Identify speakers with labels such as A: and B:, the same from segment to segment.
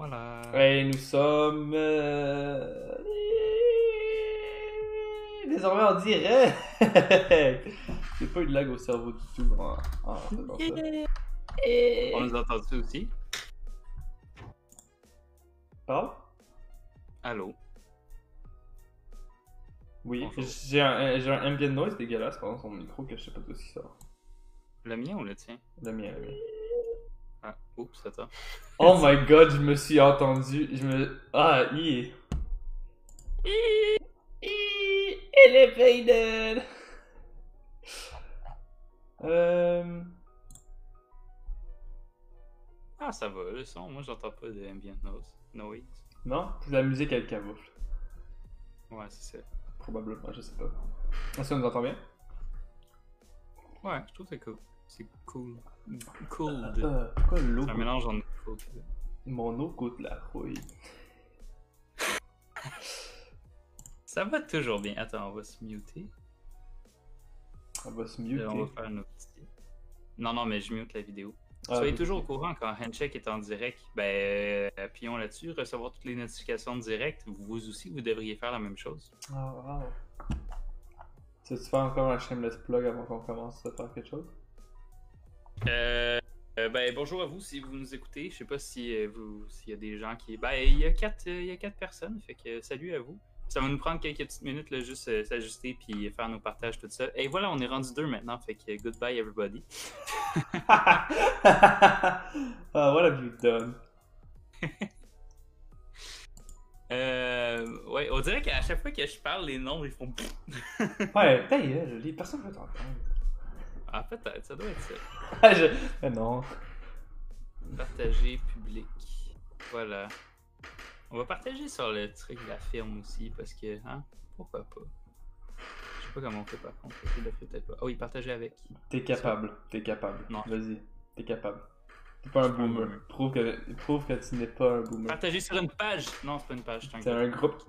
A: Voilà.
B: Et nous sommes. euh, Désormais en direct! J'ai pas eu de lag au cerveau du tout ça.
A: On nous entend aussi?
B: Parle?
A: Allô?
B: Oui, j'ai un, j'ai un ambient noise dégueulasse pendant son micro que je sais pas d'où il sort.
A: Le mien ou le tien?
B: Le mien, le mien.
A: Ah, oups, attends.
B: Oh my god, je me suis entendu. Je me. Ah, i. Elevated. Euh.
A: Ah, ça va, le son. Moi, j'entends pas de ambient noise. Noise.
B: Non? C'est la musique avec camoufle.
A: Ouais, c'est ça.
B: Probablement, je sais pas. Est-ce qu'on nous entend bien?
A: Ouais, je trouve que c'est cool. C'est cool. Cool. de-
B: Euh, pourquoi l'eau
A: mélange en cool.
B: Mon eau goûte la rouille.
A: Ça va toujours bien. Attends, on va se muter.
B: On va se
A: Là,
B: muter.
A: on va faire nos petits. Non, non, mais je mute la vidéo.
B: Ah,
A: Soyez toujours au courant quand Handshake est en direct. Ben, euh, appuyons là-dessus, recevoir toutes les notifications de direct. Vous aussi, vous devriez faire la même chose.
B: Ah, wow. Tu veux faire encore un shameless plug avant qu'on commence à faire quelque chose?
A: Euh, euh, ben, bonjour à vous si vous nous écoutez. Je sais pas si euh, vous s'il y a des gens qui. Ben, il y a quatre, euh, il y a quatre personnes. Fait que salut à vous. Ça va nous prendre quelques petites minutes là, juste euh, s'ajuster puis faire nos partages tout ça. Et voilà, on est rendu deux maintenant. Fait que goodbye everybody.
B: ah, what have you done?
A: Euh, ouais, on dirait qu'à chaque fois que je parle, les noms ils font.
B: Ouais, ta gueule, les personnes veulent t'entendre.
A: Ah, peut-être, ça doit être ça.
B: Ah, je... Mais non.
A: Partager public. Voilà. On va partager sur le truc de la firme aussi parce que, hein, pourquoi pas. Je sais pas comment on fait par contre. Je le peut-être pas. Oh oui, partager avec.
B: T'es capable, t'es capable.
A: Non.
B: Vas-y, t'es capable. T'es pas un boomer.
A: boomer.
B: Prouve que, prouve que tu n'es pas un boomer.
A: Partager sur une page. Non, c'est pas une page, c'est un
B: C'est
A: groupe.
B: un groupe.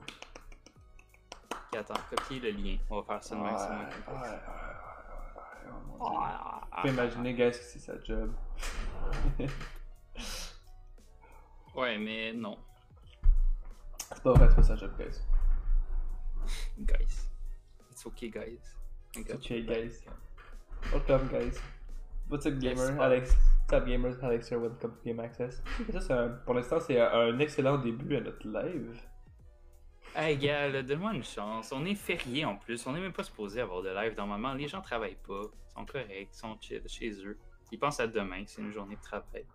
A: Ok, Attends, copier le lien. On va faire ça de
B: Ouais,
A: même.
B: ouais, ouais,
A: moins
B: ouais,
A: complexe.
B: ouais, ouais, oh mon Dieu.
A: Ah,
B: Tu peux imaginer, guys, que c'est sa job.
A: Ouais, mais non,
B: c'est pas vrai, c'est pas sa job, guys.
A: guys. It's okay, guys.
B: It's okay, guys. Welcome, guys. What's up, gamer? Alex. What's up, gamers? Alex here, welcome to Game Access. Ça, un- pour l'instant, c'est un excellent début à notre live.
A: Hey gars, donne-moi une chance. On est férié en plus. On est même pas supposé avoir de live normalement. Les gens travaillent pas. Ils sont corrects. Ils sont chill chez eux. Ils pensent à demain. C'est une journée de travail.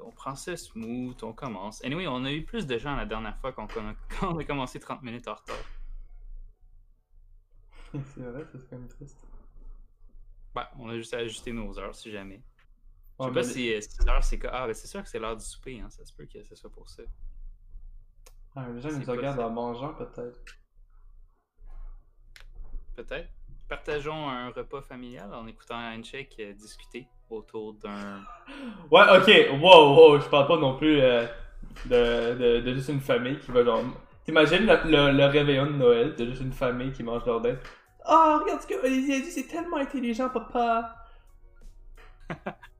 A: On prend ça smooth. On commence. Anyway, on a eu plus de gens la dernière fois qu'on a, quand on a commencé 30 minutes en retard.
B: c'est vrai, c'est quand même triste.
A: Ben, on a juste à ajuster nos heures si jamais. Je
B: Ouais,
A: sais pas
B: mais
A: si 6 heures c'est. Ah, ben c'est sûr que c'est l'heure du souper. Hein. Ça se peut que ce soit pour ça.
B: Ah, les gens nous regardent en mangeant, peut-être.
A: Peut-être. Partageons un repas familial en écoutant Handshake euh, discuter autour d'un.
B: Ouais, ok, wow, wow, je parle pas non plus euh, de, de, de juste une famille qui va genre. T'imagines le, le, le réveillon de Noël de juste une famille qui mange leur dette. Oh, regarde ce que Olivier a dit, c'est tellement intelligent, papa!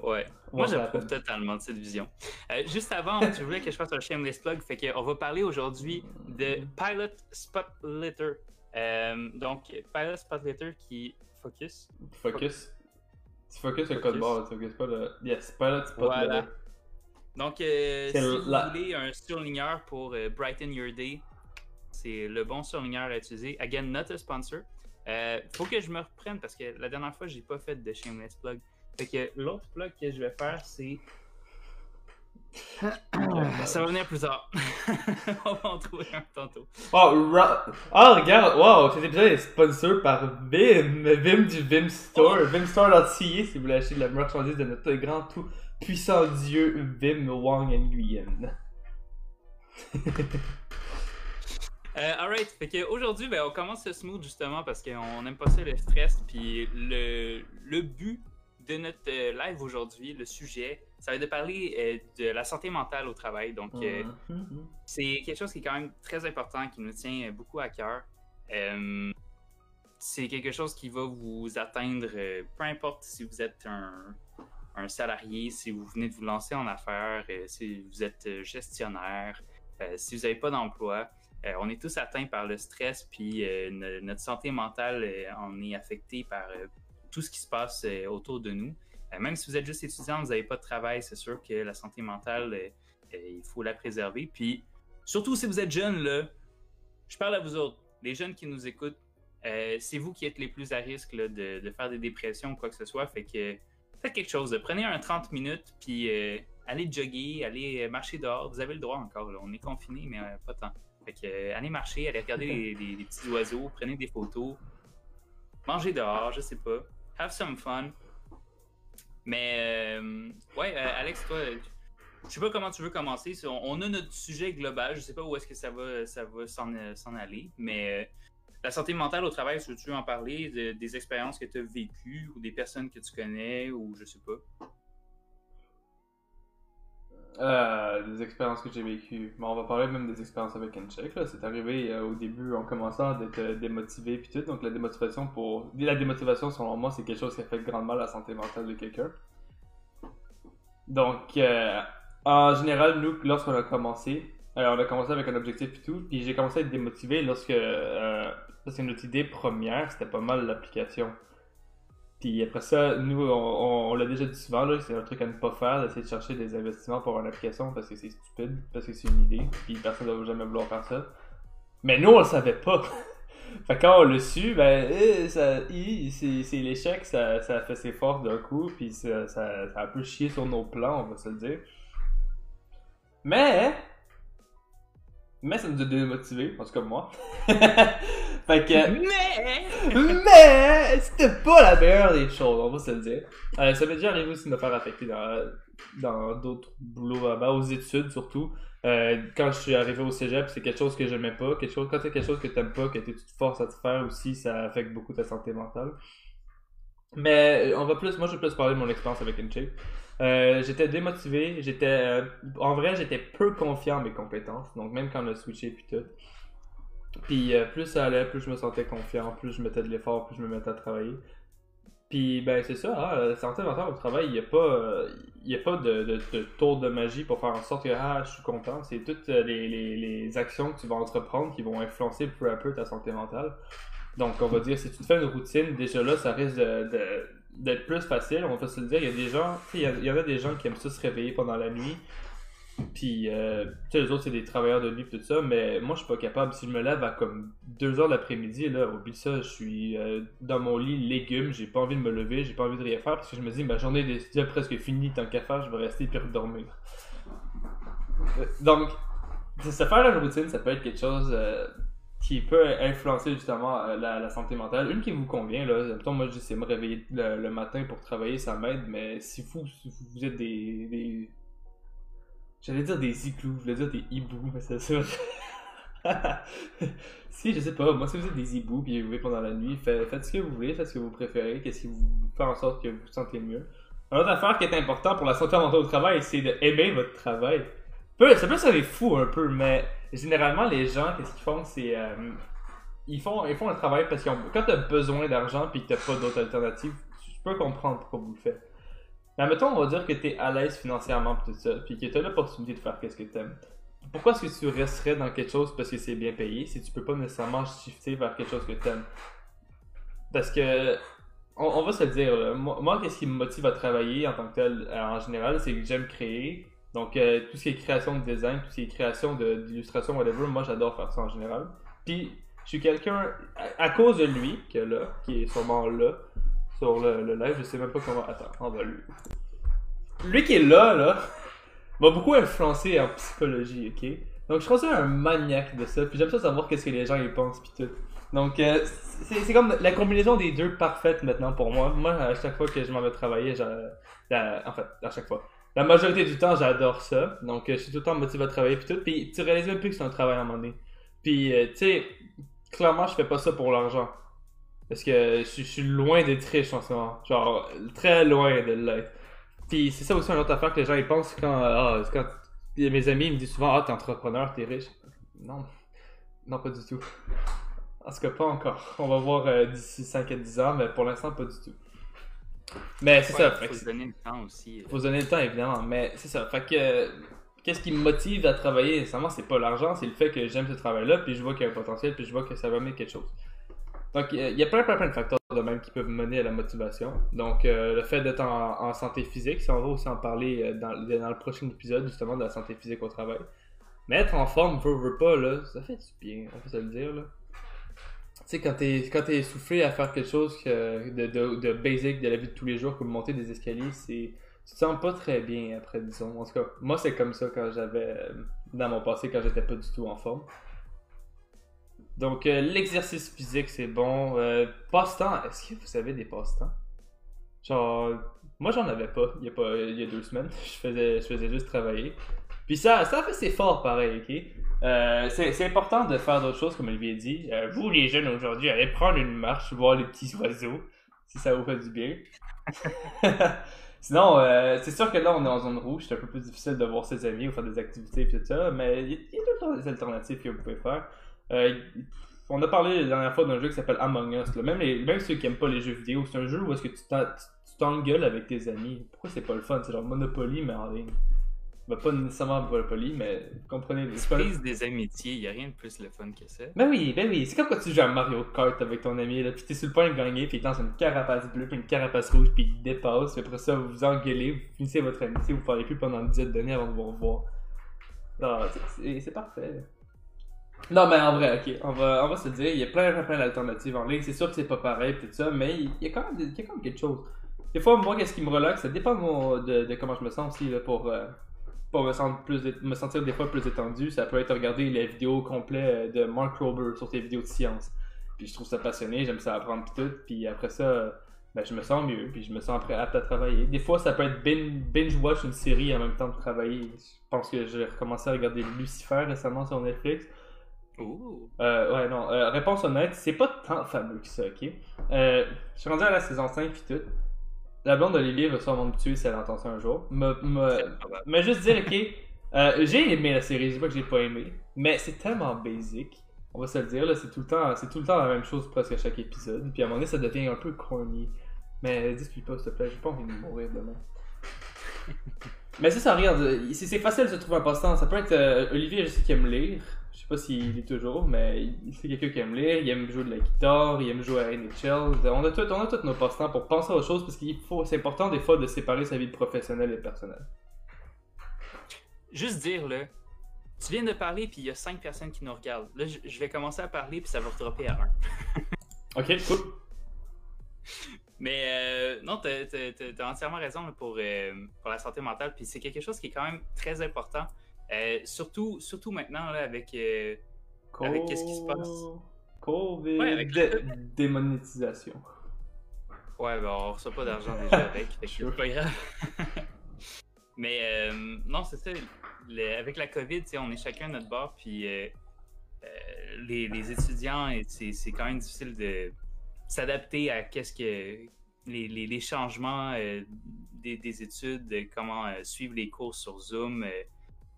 A: Ouais. Moi, j'approuve totalement de cette vision. Euh, juste avant, tu voulais que je fasse un shameless plug, fait qu'on va parler aujourd'hui de Pilot Spotlitter. Euh, donc, Pilot Spotlitter qui focus.
B: Focus. Tu focus le code barre, tu focuses pas le. Yes, pilot spot
A: Voilà. Donc, euh,
B: C'est
A: si vous voulez un surligneur pour euh, brighten your day, c'est le bon surligneur à utiliser. Again, not a sponsor. Faut que je me reprenne parce que la dernière fois, j'ai pas fait de shameless plug. Fait que l'autre plug que je vais faire, c'est. Ça va venir plus tard. On va en trouver un tantôt.
B: Oh, ra- oh, regarde, wow, cet épisode est sponsor par Vim, Vim du Vim Store, vimstore.ca si vous voulez acheter de la marchandise de notre grand tout puissant dieu Vim Wang Nguyen.
A: Euh, alright, fait que aujourd'hui, ben, on commence ce smooth justement parce qu'on aime pas ça le stress. Puis le, le but de notre euh, live aujourd'hui, le sujet, ça va être de parler euh, de la santé mentale au travail. Donc, euh, c'est quelque chose qui est quand même très important, qui nous tient beaucoup à cœur. Euh, c'est quelque chose qui va vous atteindre, euh, peu importe si vous êtes un, un salarié, si vous venez de vous lancer en affaires, si vous êtes gestionnaire, si vous n'avez pas d'emploi, on est tous atteints par le stress, puis notre santé mentale en est affectée par tout ce qui se passe autour de nous. même si vous êtes juste étudiant, vous n'avez pas de travail, c'est sûr que la santé mentale, il faut la préserver. Puis surtout si vous êtes jeune, là, je parle à vous autres, les jeunes qui nous écoutent, euh, c'est vous qui êtes les plus à risque de, faire des dépressions ou quoi que ce soit. Fait que faites quelque chose. Prenez un 30 minutes, puis euh, allez jogger, allez marcher dehors. Vous avez le droit encore. On est confiné, mais euh, pas tant. Fait que allez marcher, allez regarder les, petits oiseaux, prenez des photos, mangez dehors, je sais pas. Have some fun. Mais ouais, Alex, toi, je sais pas comment tu veux commencer. On a notre sujet global. Je sais pas où est-ce que ça va, ça va s'en aller, mais la santé mentale au travail, que tu veux en parler des expériences que tu as vécues ou des personnes que tu connais ou je sais pas?
B: Euh, des expériences que j'ai vécues. Bon, on va parler même des expériences avec Encheck. C'est arrivé euh, au début en commençant d'être euh, démotivé puis tout. Donc la démotivation pour. La démotivation, selon moi, c'est quelque chose qui affecte grandement la santé mentale de quelqu'un. Donc en général, nous, lorsqu'on a commencé, on a commencé avec un objectif et tout, puis j'ai commencé à être démotivé lorsque ça, c'est notre idée première, c'était pas mal l'application. Puis après ça, nous, on, l'a déjà dit souvent, c'est un truc à ne pas faire, d'essayer de chercher des investissements pour une application parce que c'est stupide, parce que c'est une idée, puis personne ne va jamais vouloir faire ça. Mais nous, on le savait pas. fait quand on l'a su, ben, eh, ça, c'est l'échec, ça, ça a fait ses forces d'un coup, puis ça, ça, ça a un peu chié sur nos plans, on va se le dire. Mais, mais ça nous a démotivé, en tout cas moi. fait que.
A: Mais!
B: mais! C'était pas la meilleure des choses, on va se le dire. Euh, ça m'est déjà arrivé aussi de me faire affecter dans, dans d'autres boulots, ben, aux études surtout. Euh, quand je suis arrivé au cégep, c'est quelque chose que j'aimais pas. Quelque chose, quand c'est quelque chose que t'aimes pas, que tu te forces à te faire aussi, ça affecte beaucoup ta santé mentale. Mais on va plus, moi je vais plus parler de mon expérience avec InShape. Euh, j'étais démotivé, j'étais euh, en vrai j'étais peu confiant en mes compétences, donc même quand on a switché puis tout. Puis euh, plus ça allait, plus je me sentais confiant, plus je mettais de l'effort, plus je me mettais à travailler. Puis ben c'est ça, hein, santé mentale au travail, il n'y a pas, a pas de, de, tour de magie pour faire en sorte que ah, je suis content. C'est toutes les, les, actions que tu vas entreprendre qui vont influencer peu à peu ta santé mentale. Donc on va dire, si tu te fais une routine, déjà là, ça risque d'être plus facile, on va se le dire. Il y a des gens, il y, en a des gens qui aiment ça se réveiller pendant la nuit. Puis, euh, tu sais, les autres, c'est des travailleurs de nuit tout ça, mais moi, je suis pas capable. Si je me lève à comme 2 heures l'après-midi, là, oublie ça, je suis euh, dans mon lit légumes, j'ai pas envie de me lever, j'ai pas envie de rien faire, parce que je me dis, ma journée est déjà presque finie, tant qu'à faire, je vais rester puis dormir. Euh, donc, se faire une routine, ça peut être quelque chose qui peut influencer justement euh, la, santé mentale. Une qui vous convient, là, moi j'essaie de me réveiller le, matin pour travailler, ça m'aide, mais si vous, vous êtes des, J'allais dire des igloos, je voulais dire des hiboux, mais c'est sûr. si, je sais pas, moi si vous êtes des hiboux puis vous vivez pendant la nuit, faites, ce que vous voulez, faites ce que vous préférez, qu'est-ce qui vous fait en sorte que vous vous sentez mieux. Une autre affaire qui est importante pour la santé mentale au travail, c'est d'aimer votre travail. Ça peut être fou un peu, mais généralement, les gens, qu'est-ce qu'ils font, c'est. Euh, ils, font, ils font un travail parce que quand tu as besoin d'argent et que tu pas d'autres alternatives, tu peux comprendre pourquoi vous le faites. Mais mettons, on va dire que tu es à l'aise financièrement et tout ça, puis que tu as l'opportunité de faire ce que tu aimes. Pourquoi est-ce que tu resterais dans quelque chose parce que c'est bien payé si tu peux pas nécessairement shifter vers quelque chose que tu aimes? Parce que, on, va se le dire, moi, moi qu'est-ce qui me motive à travailler en tant que tel, en général, c'est que j'aime créer, donc, euh, tout ce qui est création de design, tout ce qui est création d'illustration, whatever, moi j'adore faire ça en général. Puis, je suis quelqu'un, à, cause de lui, qui est là, qui est sûrement là, sur le, live, je sais même pas comment. Attends, on va lui. Lui qui est là, là, m'a beaucoup influencé en psychologie, ok? Donc, je pense un maniaque de ça, puis j'aime ça savoir qu'est-ce que les gens y pensent, puis tout. Donc, euh, c'est comme la combinaison des deux parfaite maintenant pour moi. Moi, à chaque fois que je m'en vais travailler, en fait, à chaque fois la majorité du temps, j'adore ça. Donc, euh, je suis tout le temps motivé à travailler puis tout. Puis, tu réalises même plus que c'est un travail à un moment donné. Puis, euh, tu sais, clairement, je fais pas ça pour l'argent. Parce que je, suis loin d'être riche en ce moment. Genre, très loin de l'être. Puis, c'est ça aussi une autre affaire que les gens ils pensent quand, ah, quand mes amis me disent souvent Ah, t'es entrepreneur, t'es riche. Non, non, pas du tout. En tout cas, pas encore. On va voir euh, d'ici 5 à 10 ans, mais pour l'instant, pas du tout. Mais c'est ça.
A: Il faut se donner le temps aussi.
B: faut se donner le temps, évidemment. Mais c'est ça. Fait que. Qu'est-ce qui me motive à travailler nécessairement, c'est pas l'argent, c'est le fait que j'aime ce travail-là, puis je vois qu'il y a un potentiel, puis je vois que ça va mener quelque chose. Donc, il y a plein, plein, plein de facteurs de même qui peuvent mener à la motivation. Donc, euh, le fait d'être en, en santé physique, si on va aussi en parler euh, dans, dans le prochain épisode, justement, de la santé physique au travail. Mais être en forme, veut, veut pas, là, ça fait du bien, on peut se le dire, là. Tu sais, quand t'es, quand t'es essoufflé à faire quelque chose de, de, basic de la vie de tous les jours, comme monter des escaliers, c'est... Tu te sens pas très bien après, disons. En tout cas, moi, c'est comme ça quand j'avais... Dans mon passé, quand j'étais pas du tout en forme. Donc, euh, l'exercice physique, c'est bon. Euh, passe-temps, est-ce que vous avez des passe-temps? Genre, moi, j'en avais pas il y a, pas, il y a deux semaines. Je faisais, je faisais juste travailler. Puis ça, ça fait ses pareil, ok? Euh, c'est important de faire d'autres choses, comme Olivier dit. Euh, vous, les jeunes, aujourd'hui, allez prendre une marche, voir les petits oiseaux, si ça vous fait du bien. Sinon, euh, c'est sûr que là, on est en zone rouge, c'est un peu plus difficile de voir ses amis ou faire des activités et tout ça, mais il y, a- temps des alternatives que vous pouvez faire. Euh, on a parlé la dernière fois d'un jeu qui s'appelle Among Us. là. Même, même ceux qui aiment pas les jeux vidéo, c'est un jeu où est-ce que tu t'engueules avec tes amis. Pourquoi c'est pas le fun? C'est genre Monopoly, mais en ligne. Ben, pas nécessairement Monopoly, mais vous comprenez. C'est pas-
A: des amitiés, il n'y a rien de plus le fun que ça.
B: Ben oui, ben oui. C'est comme quand tu joues à Mario Kart avec ton ami, là, pis t'es sur le point de gagner, pis il lance une carapace bleue, puis une carapace rouge, puis il dépasse, puis après ça, vous vous engueulez, vous finissez votre amitié, vous parlez plus pendant une dizaine d'années avant de vous revoir. Non, c'est- c'est parfait. Non, mais en vrai, ok, on va, on va se dire, il y a plein, plein, plein d'alternatives en ligne. C'est sûr que c'est pas pareil, pis tout ça, mais il y a quand même, il y a quand même quelque chose. Des fois, moi, qu'est-ce qui me relaxe, ça dépend de, mon- de, de comment je me sens aussi, là, pour, euh, pour me, sentir plus, me sentir des fois plus détendu. Ça peut être regarder les vidéos complètes de Mark Rober sur ses vidéos de science. Puis je trouve ça passionné, j'aime ça apprendre pis tout. Puis après ça, euh, ben, je me sens mieux, puis je me sens prêt, apte à travailler. Des fois, ça peut être bin- binge-watch une série en même temps de travailler. Je pense que j'ai recommencé à regarder Lucifer récemment sur Netflix.
A: Ouh.
B: Euh, ouais, non. euh, réponse honnête, c'est pas tant fameux que ça, ok? Euh, je suis rendu à la saison 5 puis tout. La blonde d'Olivier va sûrement me tuer si elle entend ça un jour. Me, me, me juste dire, ok, euh, j'ai aimé la série, je dis pas que j'ai pas aimé, mais c'est tellement basic. On va se le dire, là, c'est tout le temps, c'est tout le temps la même chose presque à chaque épisode. Puis à un moment donné, ça devient un peu corny. Mais dis-lui pas, s'il te plaît, j'ai pas envie de mourir demain. Mais c'est ça, regarde, c'est c'est facile de se trouver un passe-temps. Ça peut être euh, Olivier, je sais qu'il aime lire. Je sais pas s'il lit toujours, mais c'est quelqu'un qui aime lire, il aime jouer de la guitare, il aime jouer à NHL. On a tout, on a tous nos passe-temps pour penser à autre chose parce qu'il faut, c'est important des fois de séparer sa vie professionnelle et personnelle.
A: Juste dire, là, tu viens de parler, puis il y a 5 personnes qui nous regardent. Là, je vais commencer à parler, puis ça va redropper à 1.
B: Ok, cool.
A: Mais euh, non, t'as as, entièrement raison pour, euh, pour la santé mentale. Puis c'est quelque chose qui est quand même très important. Euh, surtout, surtout maintenant là, avec. euh, Avec qu'est-ce qui se passe?
B: Covid.
A: Ouais, avec
B: Dé- démonétisation.
A: Ouais, ben on reçoit pas d'argent déjà avec. fait que pas grave. Mais euh, non, c'est ça. le- avec la COVID, on est chacun à notre bord. Puis les, les étudiants, c'est c'est quand même difficile de s'adapter à qu'est-ce que les, les- les changements des, des études, de comment suivre les cours sur Zoom,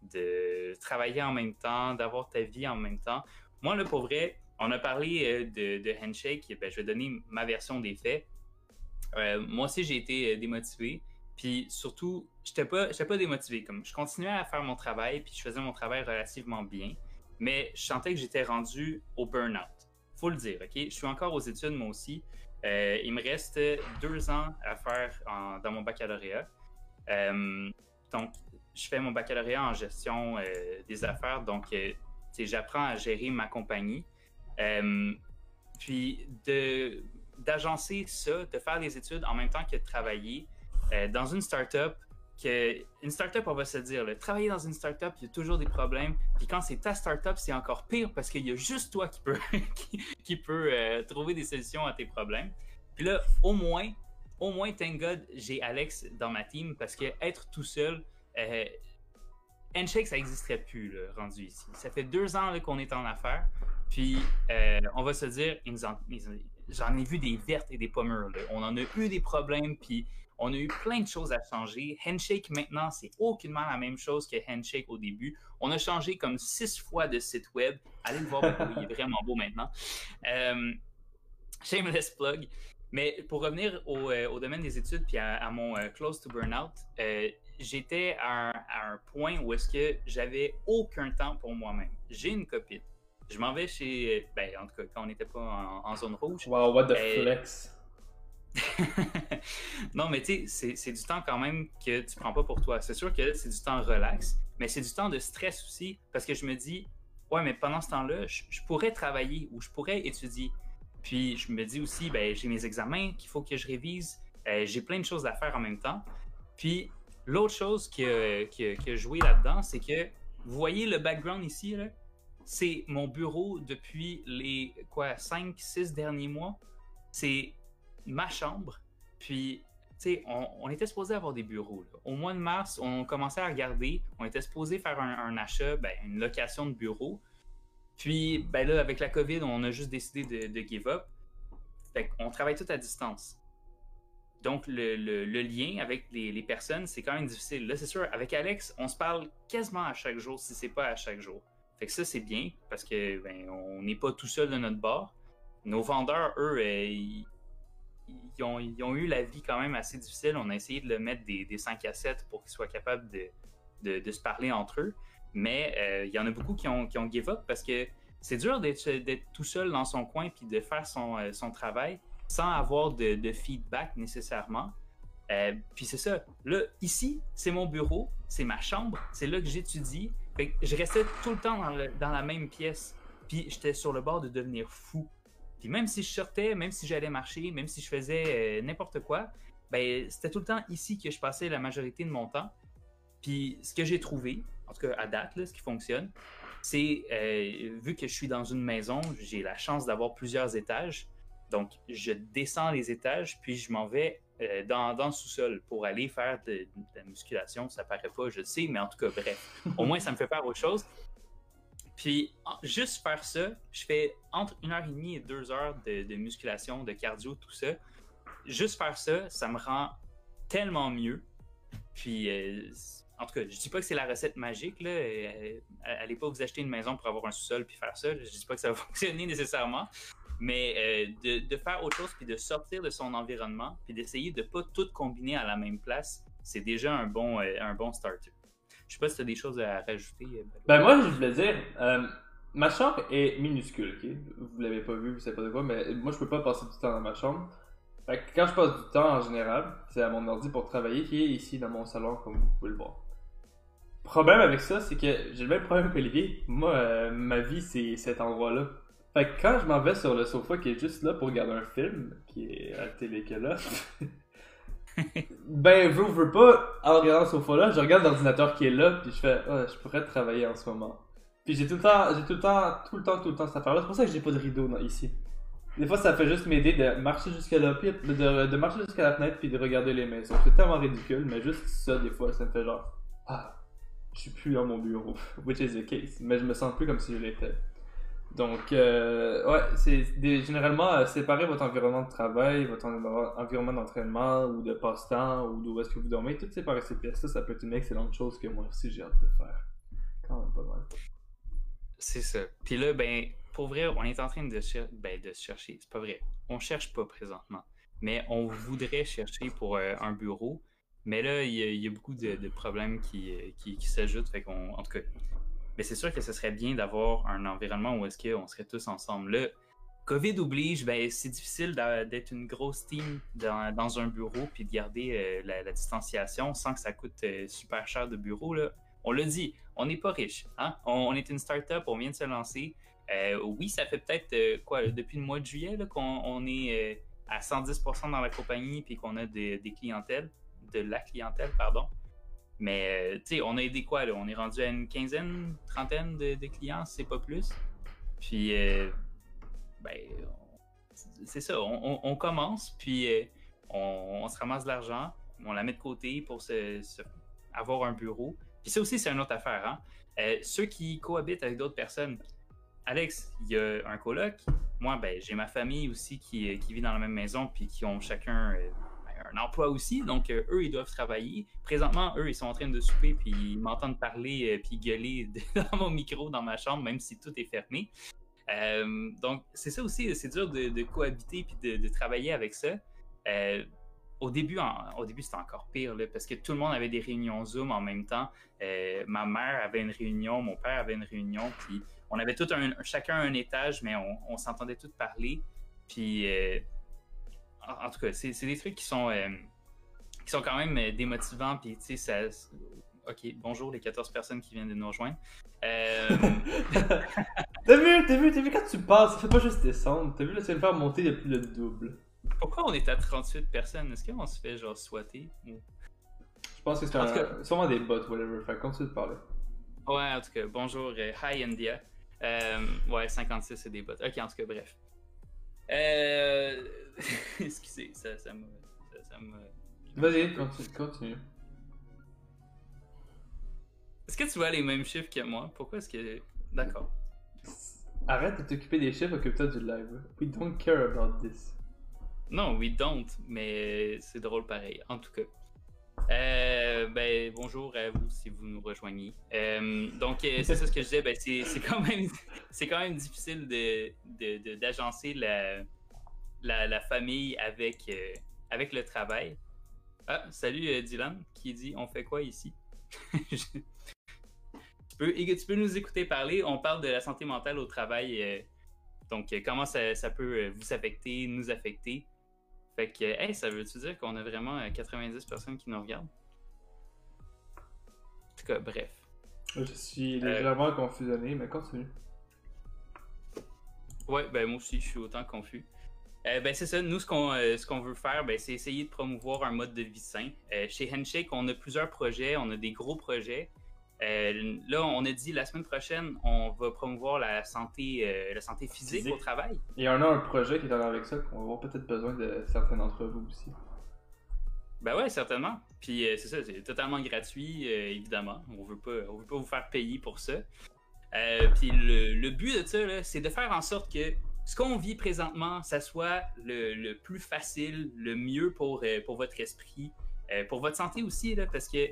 A: de travailler en même temps, d'avoir ta vie en même temps. Moi, là, pour vrai, on a parlé euh, de, Handshake. Ben, je vais donner ma version des faits. Euh, moi aussi, j'ai été euh, démotivé. Puis surtout, j'étais pas, j'étais pas démotivé. Comme je continuais à faire mon travail, puis je faisais mon travail relativement bien, mais je sentais que j'étais rendu au burn-out. Faut le dire, ok? Je suis encore aux études moi aussi. Il me reste deux ans à faire dans mon baccalauréat. Donc, je fais mon baccalauréat en gestion euh, des affaires. Donc, euh, j'apprends à gérer ma compagnie. Euh, puis d'agencer ça, de faire les études en même temps que de travailler dans une startup. Que une startup, on va se dire, là, travailler dans une startup, il y a toujours des problèmes. Puis quand c'est ta startup, c'est encore pire parce qu'il y a juste toi qui peut qui, peut trouver des solutions à tes problèmes. Puis là, au moins, au moins, thank God, j'ai Alex dans ma team parce que être tout seul, euh, Handshake, ça n'existerait plus, là, rendu ici. Ça fait deux ans qu'on est en affaires. Puis, euh, on va se dire, j'en ai vu des vertes et des pas mûres. là. On en a eu des problèmes, puis on a eu plein de choses à changer. Handshake, maintenant, c'est aucunement la même chose que Handshake au début. On a changé comme six fois de site web. Allez le voir, il est vraiment beau maintenant. Euh, shameless plug. Mais pour revenir au, domaine des études puis à, mon close to burnout, j'étais à, un- à un point où est-ce que j'avais aucun temps pour moi-même. J'ai une copine. Je m'en vais chez, ben en tout cas quand on n'était pas en, en zone rouge.
B: Wow, what the
A: Eh,
B: flex.
A: non, mais tu sais, c'est- c'est du temps quand même que tu prends pas pour toi. C'est sûr que c'est du temps relax, mais c'est du temps de stress aussi, parce que je me dis, ouais, mais pendant ce temps-là, je, je pourrais travailler ou je pourrais étudier. Puis je me dis aussi, ben, j'ai mes examens qu'il faut que je révise, euh, j'ai plein de choses à faire en même temps. Puis l'autre chose qui a, joué là-dedans, c'est que vous voyez le background ici, c'est mon bureau depuis les quoi 5-6 derniers mois. C'est ma chambre. Puis, on, on était supposé avoir des bureaux. Au mois de mars, on commençait à regarder. On était supposé faire un, achat, ben, une location de bureau. Puis, ben là, avec la COVID, on a juste décidé de, give up. Fait qu'on travaille tout à distance. Donc, le, lien avec les, personnes, c'est quand même difficile. Là, c'est sûr, avec Alex, on se parle quasiment à chaque jour, si c'est pas à chaque jour. Fait que ça, c'est bien, parce que ben, on n'est pas tout seul de notre bord. Nos vendeurs, eux, euh, ils, ont, eu la vie quand même assez difficile. On a essayé de le mettre des, des 5 à 7 pour qu'ils soient capables de, se parler entre eux. Mais euh, il y en a beaucoup qui ont, qui parce que c'est dur d'être tout seul dans son coin puis de faire son, euh, son travail sans avoir de, feedback nécessairement. Euh, puis c'est ça. Là, ici, c'est mon bureau, c'est ma chambre, c'est là que j'étudie. Je restais tout le temps dans la même pièce. Puis j'étais sur le bord de devenir fou. Puis même si je sortais, même si j'allais marcher, même si je faisais euh, n'importe quoi, ben c'était tout le temps ici que je passais la majorité de mon temps. Puis ce que j'ai trouvé, en tout cas à date, là, ce qui fonctionne, c'est euh, vu que je suis dans une maison, j'ai la chance d'avoir plusieurs étages. Donc je descends les étages, puis je m'en vais euh, dans, dans le sous-sol pour aller faire de, de la musculation. Ça paraît pas, je sais, mais en tout cas, bref. Au moins, ça me fait faire autre chose. Puis, en- juste faire ça, je fais entre une heure et demie et deux heures de, de musculation, de cardio, tout ça. Juste faire ça, ça me rend tellement mieux. Puis, euh, en tout cas, je dis pas que c'est la recette magique. Là. Euh, allez pas vous acheter une maison pour avoir un sous-sol puis faire ça. Je dis pas que ça va fonctionner nécessairement. Mais euh, de, faire autre chose puis de sortir de son environnement puis d'essayer de pas tout combiner à la même place, c'est déjà un bon, euh, un bon starter. Je sais pas si tu as des choses à rajouter. euh,
B: Ben moi, je voulais dire, ma chambre est minuscule, ok? Vous l'avez pas vu, vous savez pas de quoi, mais moi, je peux pas passer du temps dans ma chambre. Quand je passe du temps, en général, c'est à mon ordi pour travailler, qui est ici dans mon salon, comme vous pouvez le voir. Problème avec ça, c'est que j'ai le même problème qu'Olivier. Moi, euh, ma vie, c'est cet endroit-là. Fait que quand je m'en vais sur le sofa qui est juste là pour regarder un film, qui est à la télé que là, ben, veux, veux pas, en regardant ce sofa-là, je regarde l'ordinateur qui est là, puis je fais, ah, je pourrais travailler en ce moment. Puis j'ai tout le temps, j'ai tout le temps, tout le temps, tout le temps cette affaire-là. C'est pour ça que j'ai pas de rideau ici. Des fois, ça fait juste m'aider de marcher jusqu'à puis de, de, de marcher jusqu'à la fenêtre, puis de regarder les maisons. C'est tellement ridicule, mais juste ça, des fois, ça me fait genre, ah, je suis plus dans mon bureau, which is the case. Mais je me sens plus comme si je l'étais. Donc, euh, ouais, c'est généralement euh, séparer votre environnement de travail, votre env- environnement d'entraînement ou de passe-temps ou d'où est-ce que vous dormez, tout séparer ces pièces-là, ça peut être une excellente chose que moi aussi j'ai hâte de faire. Quand même pas mal.
A: C'est ça. Puis là, ben, pour vrai, on est en train de, cher- ben, de chercher. C'est pas vrai. On cherche pas présentement. Mais on voudrait chercher pour euh, un bureau. Mais là, il y, a- beaucoup de, problèmes qui, euh, s'ajoutent. En tout cas, mais c'est sûr que ce serait bien d'avoir un environnement où est-ce qu'on serait tous ensemble. Là, COVID oblige, ben, c'est difficile d'être une grosse team dans, un bureau puis de garder euh, la, distanciation sans que ça coûte euh, super cher de bureau. Là. On l'a dit, on n'est pas riche. Hein? On, est une start-up, on vient de se lancer. Oui, ça fait peut-être quoi depuis le mois de juillet qu'on on est à 110% dans la compagnie puis qu'on a des clientèles, de la clientèle, pardon. Mais euh, tu sais, on a aidé quoi là? On est rendu à une quinzaine, trentaine de, clients, c'est pas plus. Puis euh, ben, c'est ça, on, commence, puis euh, on, se ramasse de l'argent, on la met de côté pour se, avoir un bureau. Puis ça aussi, c'est une autre affaire. Hein? Ceux qui cohabitent avec d'autres personnes, Alex, il y a un coloc. Moi, ben, j'ai ma famille aussi qui, qui vit dans la même maison, puis qui ont chacun un emploi aussi. Donc, euh, eux, ils doivent travailler. Présentement, eux, ils sont en train de souper, puis ils m'entendent parler, euh, puis gueuler dans mon micro dans ma chambre, même si tout est fermé. Euh, donc, c'est ça aussi, c'est dur de, cohabiter puis de, travailler avec ça. Euh, au début, au début c'était encore pire là, parce que tout le monde avait des réunions Zoom en même temps. Ma mère avait une réunion, mon père avait une réunion, puis on avait tout un, chacun un étage, mais on, s'entendait tous parler. Puis, en, en tout cas, c'est des trucs qui sont, euh, qui sont quand même euh, démotivants. Puis, tu sais, ça. Ok, bonjour les 14 personnes qui viennent de nous rejoindre. Euh,
B: T'as vu, t'as vu, t'as vu quand tu passes, ça fait pas juste descendre. T'as vu, là, tu viens de faire monter le, le double.
A: pourquoi on est à 38 personnes? Est-ce qu'on se fait genre swatter ou-
B: Je pense que c'est un, sûrement des bots, whatever. Fait continue de parler.
A: Ouais, en tout cas, bonjour. hi India. Euh, ouais, 56 c'est des bots. Ok, en tout cas, bref. Euh... Excusez, ça, ça m'a. Ça, ça m'a-
B: Vas-y, continue, continue.
A: Est-ce que tu vois les mêmes chiffres que moi? Pourquoi est-ce que. D'accord.
B: Arrête de t'occuper des chiffres, occupe-toi du live. We don't care about this.
A: Non, we don't, mais c'est drôle pareil. En tout cas. Euh, ben, bonjour à vous si vous nous rejoignez. Euh, donc, euh, c'est ça ce que je disais. Ben, c'est quand même, quand même difficile de, d'agencer la, la, famille avec, avec le travail. Ah, salut Dylan qui dit on fait quoi ici? Tu, peux, tu peux nous écouter parler. On parle de la santé mentale au travail. donc, comment ça, ça peut vous affecter, nous affecter. Fait que, hey, ça veut-tu dire qu'on a vraiment euh, 90 personnes qui nous regardent? En tout cas, bref.
B: Je suis
A: Euh.
B: légèrement confusionné, mais continue.
A: Ouais, ben moi aussi, je suis autant confus. Euh, ben c'est ça, nous, ce qu'on euh, ce qu'on veut faire, ben, c'est essayer de promouvoir un mode de vie sain. Euh, chez Handshake, on a plusieurs projets, on a des gros projets. Euh, là, on a dit la semaine prochaine, on va promouvoir la santé, euh, la santé physique,
B: Physique.
A: au travail.
B: Et on a un projet qui est en lien avec ça, qu'on va avoir peut-être besoin de certains d'entre vous aussi.
A: Ben ouais, certainement. Puis euh, c'est ça, c'est totalement gratuit, évidemment. On veut pas, on veut pas vous faire payer pour ça. Puis le, le but de ça, c'est de faire en sorte que ce qu'on vit présentement, ça soit le, le plus facile, le mieux pour, pour votre esprit, pour votre santé aussi, là, parce que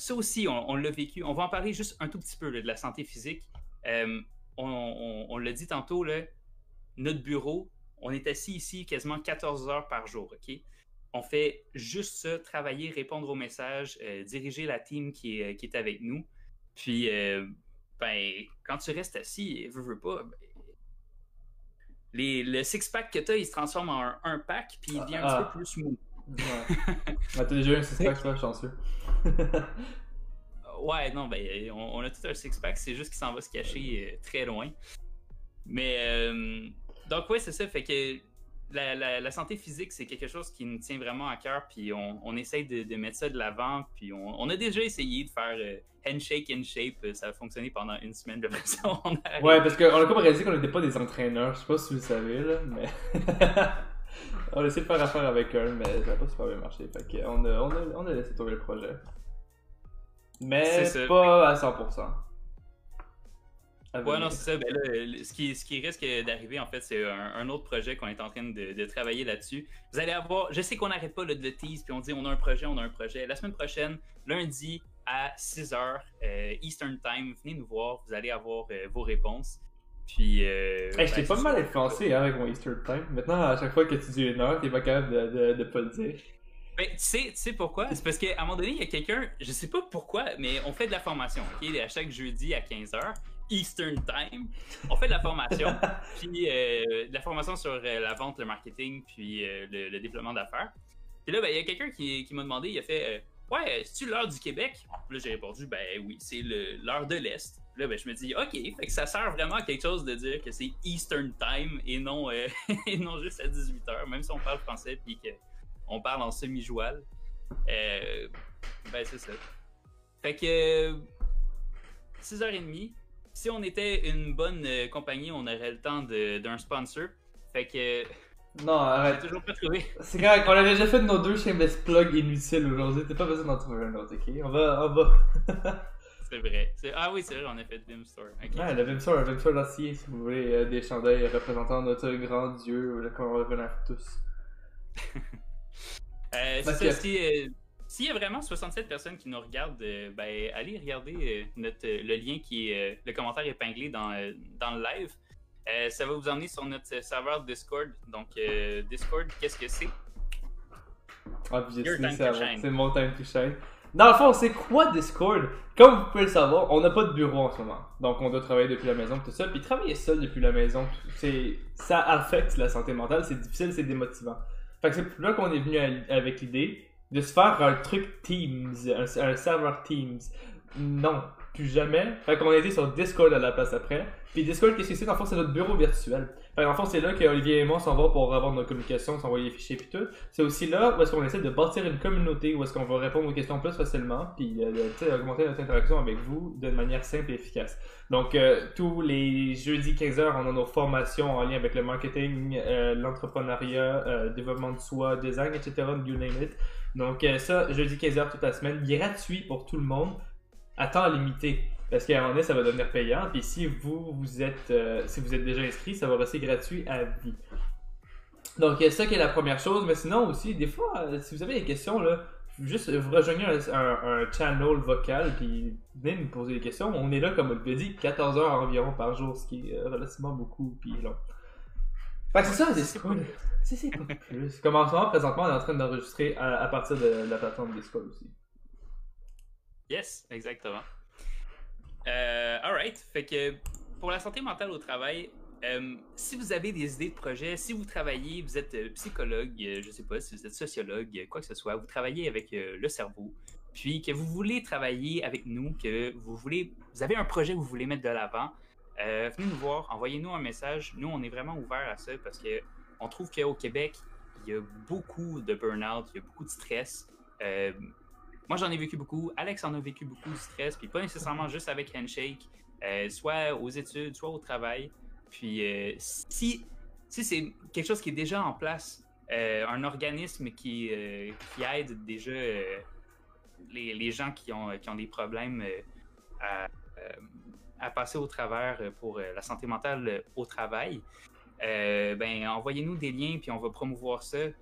A: ça aussi, on, on l'a vécu. On va en parler juste un tout petit peu là, de la santé physique. Euh, on on- on l'a dit tantôt, là, notre bureau, on est assis ici quasiment 14 heures par jour, OK? On fait juste ça, travailler, répondre aux messages, euh, diriger la team qui est, qui est avec nous. Puis, euh, ben, quand tu restes assis, veux, veux pas, ben, les, le six-pack que tu as, il se transforme en un, un pack, puis il devient un
B: Ah.
A: petit peu plus smooth.
B: Ouais. ah, t'as déjà eu un six-pack, je suis pas chanceux.
A: Ouais, non, ben, on, on a tout un six-pack, c'est juste qu'il s'en va se cacher euh, très loin. Mais, euh, donc, ouais, c'est ça, fait que la, la- la santé physique, c'est quelque chose qui nous tient vraiment à cœur, puis on, on essaye de, de mettre ça de l'avant, puis on, on a déjà essayé de faire euh, handshake in shape, ça a fonctionné pendant une semaine, de toute façon, a
B: ouais, parce qu'on a comme réalisé qu'on n'était pas des entraîneurs, je sais pas si vous le savez, là, mais. on a essayé de faire affaire avec un, mais ça n'a pas super bien marché. Fait qu'on a, on a, on a laissé tomber le projet. Mais pas à 100%. À
A: Ouais, non, c'est ça. Ben là, le- ce, qui, ce qui risque d'arriver, en fait, c'est un, un autre projet qu'on est en train de, de travailler là-dessus. Vous allez avoir, je sais qu'on n'arrête pas là, de le tease, puis on dit on a un projet, on a un projet. La semaine prochaine, lundi à 6h Eastern Time, venez nous voir, vous allez avoir euh, vos réponses. Puis. Euh,
B: Hey, je t'ai
A: ben,
B: pas mal influencé hein, avec mon Easter time. Maintenant, à chaque fois que tu dis une heure, t'es pas capable de, de, de pas le dire.
A: Ben, tu sais, tu sais pourquoi? C'est parce qu'à un moment donné, il y a quelqu'un, je sais pas pourquoi, mais on fait de la formation, ok? À chaque jeudi à 15h, Eastern Time, on fait de la formation, puis euh, de la formation sur euh, la vente, le marketing, puis euh, le, le développement d'affaires. Puis là, ben, il y a quelqu'un qui, qui m'a demandé, il a fait euh, Ouais, c'est-tu l'heure du Québec? Puis là, j'ai répondu Ben oui, c'est le- l'heure de l'Est. Puis là, ben, je me dis Ok, fait que ça sert vraiment à quelque chose de dire que c'est Eastern Time et non, euh, et non juste à 18h, même si on parle français, puis que on parle en semi-joual. Euh, ben, c'est ça. Fait que. euh, 6h30. Si on était une bonne euh, compagnie, on aurait le temps d'un sponsor. Fait que.
B: Non, arrête.
A: toujours pas trouvé.
B: C'est correct, on a déjà fait nos deux shameless plugs inutiles aujourd'hui. T'as pas besoin d'en trouver un autre, ok? On va. On va.
A: C'est vrai. Ah oui, c'est vrai, on a fait Vim Store. Ok.
B: Ouais, le Vimsor, le Vimsor d'acier, si vous voulez, euh, des chandails représentant notre grand dieu, ou le qu'on va venir tous.
A: Euh, c'est
B: que-
A: si, euh, s'il y a vraiment 67 personnes qui nous regardent, euh, ben, allez regarder euh, notre, euh, le lien qui est, euh, le commentaire épinglé dans, euh, dans le live. Euh, ça va vous emmener sur notre serveur Discord. Donc, euh, Discord, qu'est-ce que c'est?
B: Ah, puis j'ai. C'est mon time to shine. Dans le fond, c'est quoi Discord? Comme vous pouvez le savoir, on n'a pas de bureau en ce moment. Donc, on doit travailler depuis la maison, tout ça. Puis travailler seul depuis la maison, c'est ça affecte la santé mentale. C'est difficile, c'est démotivant. Fait que c'est là qu'on est venu avec l'idée de se faire un truc Teams, un serveur Teams. Non, plus jamais. Fait qu'on a été sur Discord à la place après. Puis Discord, qu'est-ce que c'est? Dans le fond, c'est notre bureau virtuel. Fait qu'en fond, c'est là qu'Olivier et moi s'en va pour avoir nos communications, s'envoyer les fichiers puis tout. C'est aussi là où est-ce qu'on essaie de bâtir une communauté, où est-ce qu'on va répondre aux questions plus facilement, puis euh, augmenter notre interaction avec vous de manière simple et efficace. Donc, euh, tous les jeudis 15h, on a nos formations en lien avec le marketing, euh, l'entrepreneuriat, euh, développement de soi, design, etc., you name it. Donc, ça, jeudi 15h toute la semaine, gratuit pour tout le monde, à temps limité. Parce qu'à un moment donné, ça va devenir payant. Puis si vous, vous êtes, euh, si vous êtes déjà inscrit, ça va rester gratuit à vie. Donc, a ça qui est la première chose. Mais sinon aussi, des fois, euh, si vous avez des questions, là, juste vous rejoignez un, un, un channel vocal, puis venez nous poser des questions. On est là, comme on l'a dit, 14 heures environ par jour, ce qui est euh, relativement beaucoup, puis long. Fait que c'est ça, Discord. C'est c'est pas plus. Comme en ce moment, présentement, on est en train d'enregistrer à, à partir de la plateforme Discord aussi.
A: Yes, exactement. Euh, alright. Fait que pour la santé mentale au travail, euh, si vous avez des idées de projet, si vous travaillez, vous êtes euh, psychologue, euh, je sais pas, si vous êtes sociologue, quoi que ce soit, vous travaillez avec le cerveau, puis que vous voulez travailler avec nous, que vous voulez, vous avez un projet que vous voulez mettre de l'avant, venez nous voir, envoyez-nous un message. Nous, on est vraiment ouvert à ça parce que on trouve qu'au Québec, il y a beaucoup de burn-out, il y a beaucoup de stress. Moi, j'en ai vécu beaucoup. Alex en a vécu beaucoup de stress, puis pas nécessairement juste avec Handshake, euh, soit aux études, soit au travail. Puis euh, si, si c'est quelque chose qui est déjà en place, euh, un organisme qui, qui aide déjà les, les gens qui ont, qui ont des problèmes à, passer au travers pour la santé mentale au travail, euh, ben, envoyez-nous des liens puis on va promouvoir ça. Euh,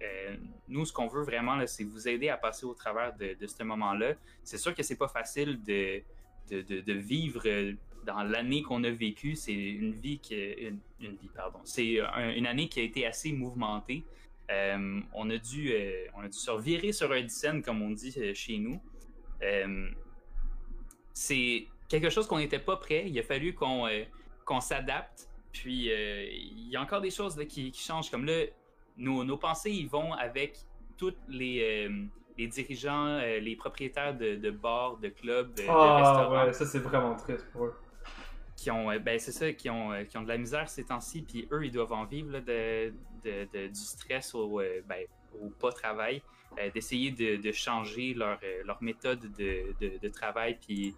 A: nous, ce qu'on veut vraiment, c'est vous aider à passer au travers de, ce moment-là. C'est sûr que c'est pas facile de, de, de- vivre euh, dans l'année qu'on a vécue. C'est une vie qui une, vie, pardon. C'est un- une année qui a été assez mouvementée. On a dû on a dû se revirer sur un scène, comme on dit chez nous. C'est quelque chose qu'on n'était pas prêt. Il a fallu qu'on qu'on s'adapte. Puis euh, il y a encore des choses là, qui, qui changent. Comme là, nos, nos pensées, ils vont avec tous les, euh, les dirigeants, euh, les propriétaires de, de bars, de clubs, de, de
B: Ah
A: restaurants
B: ouais, ça c'est vraiment triste pour eux.
A: qui ont, ben c'est ça, qui ont, qui ont de la misère ces temps-ci, puis eux, ils doivent en vivre là, de, du stress au, ben, au pas travail, d'essayer de, changer leur, leur méthode de, travail, puis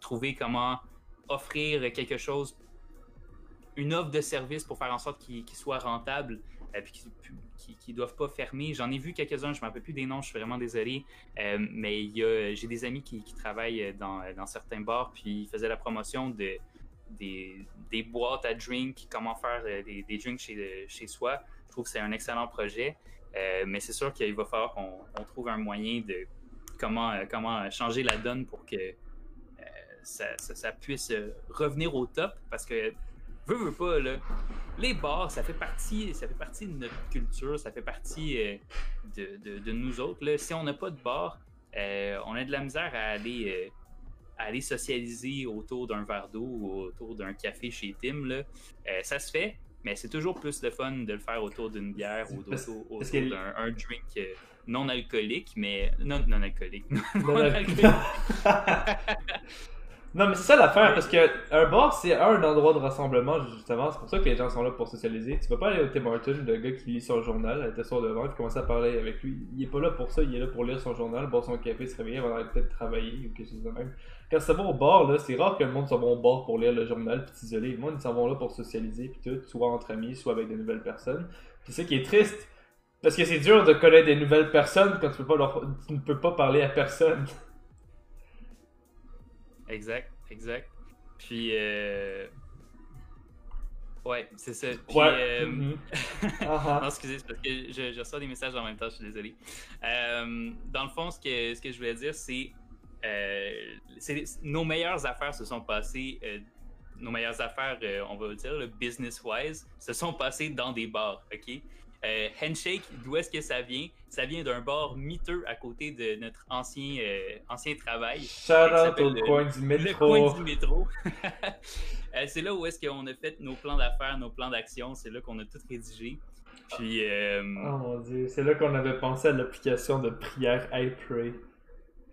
A: trouver comment offrir quelque chose, une offre de service pour faire en sorte qu'ils soient rentables, euh, puis qu'ils ne doivent pas fermer. J'en ai vu quelques-uns, je ne me rappelle plus des noms, je suis vraiment désolé, euh, mais a- j'ai des amis qui, travaillent dans, dans certains bars, puis ils faisaient la promotion de, des, des boîtes à drinks, comment faire euh, des, des drinks chez, chez soi. Je trouve que c'est un excellent projet, Euh, mais c'est sûr qu'il va falloir qu'on on trouve un moyen de comment, euh, comment changer la donne pour que euh, ça, ça- puisse euh, revenir au top, parce que veux, veux pas, là, les bars, ça fait partie, ça fait partie de notre culture, ça fait partie euh, de, de- de nous autres. Là. Si on n'a pas de bar, euh, on a de la misère à aller, euh, à aller socialiser autour d'un verre d'eau ou autour d'un café chez Tim. Là. Ça se fait, mais c'est toujours plus le fun de le faire autour d'une bière ou autour d'un un drink non alcoolique, mais non, non alcoolique.
B: Non,
A: non
B: non.
A: alcoolique.
B: non, mais c'est ça l'affaire, parce que un bar, c'est un endroit de rassemblement, justement. C'est pour ça que les gens sont là pour socialiser. Tu vas pas aller au Tim Hortons, le gars qui lit son journal, elle était sur devant, puis commencer à parler avec lui. Il est pas là pour ça, il est là pour lire son journal, boire son café, se réveiller avant d'aller peut-être travailler ou quelque chose de même. Quand ça va au bar, là, c'est rare que le monde s'en va au bar pour lire le journal puis s'isoler. Le monde, ils s'en vont là pour socialiser, puis tout, soit entre amis, soit avec de nouvelles personnes. Puis c'est ça qui est triste, parce que c'est dur de connaître des nouvelles personnes quand tu, peux pas leur... tu ne peux pas parler à personne.
A: Exact, exact. Puis, euh... ouais, c'est ça. Puis,
B: Ouais.
A: euh,
B: Mhm. Ah, ah.
A: Non, excusez, c'est parce que je, je reçois des messages en même temps, je suis désolé. Euh, dans le fond, ce que, ce que je voulais dire, c'est euh, nos meilleures affaires se sont passées euh, nos meilleures affaires, euh, on va dire, le business-wise, se sont passées dans des bars, OK? Euh, handshake, d'où est-ce que ça vient? Ça vient d'un bar miteux à côté de notre ancien, euh, ancien travail.
B: Shout out au coin du métro.
A: Le coin du métro. Euh, c'est là où est-ce qu'on a fait nos plans d'affaires, nos plans d'action. C'est là qu'on a tout rédigé. Puis.
B: Oh mon dieu, c'est là qu'on avait pensé à l'application de prière iPray.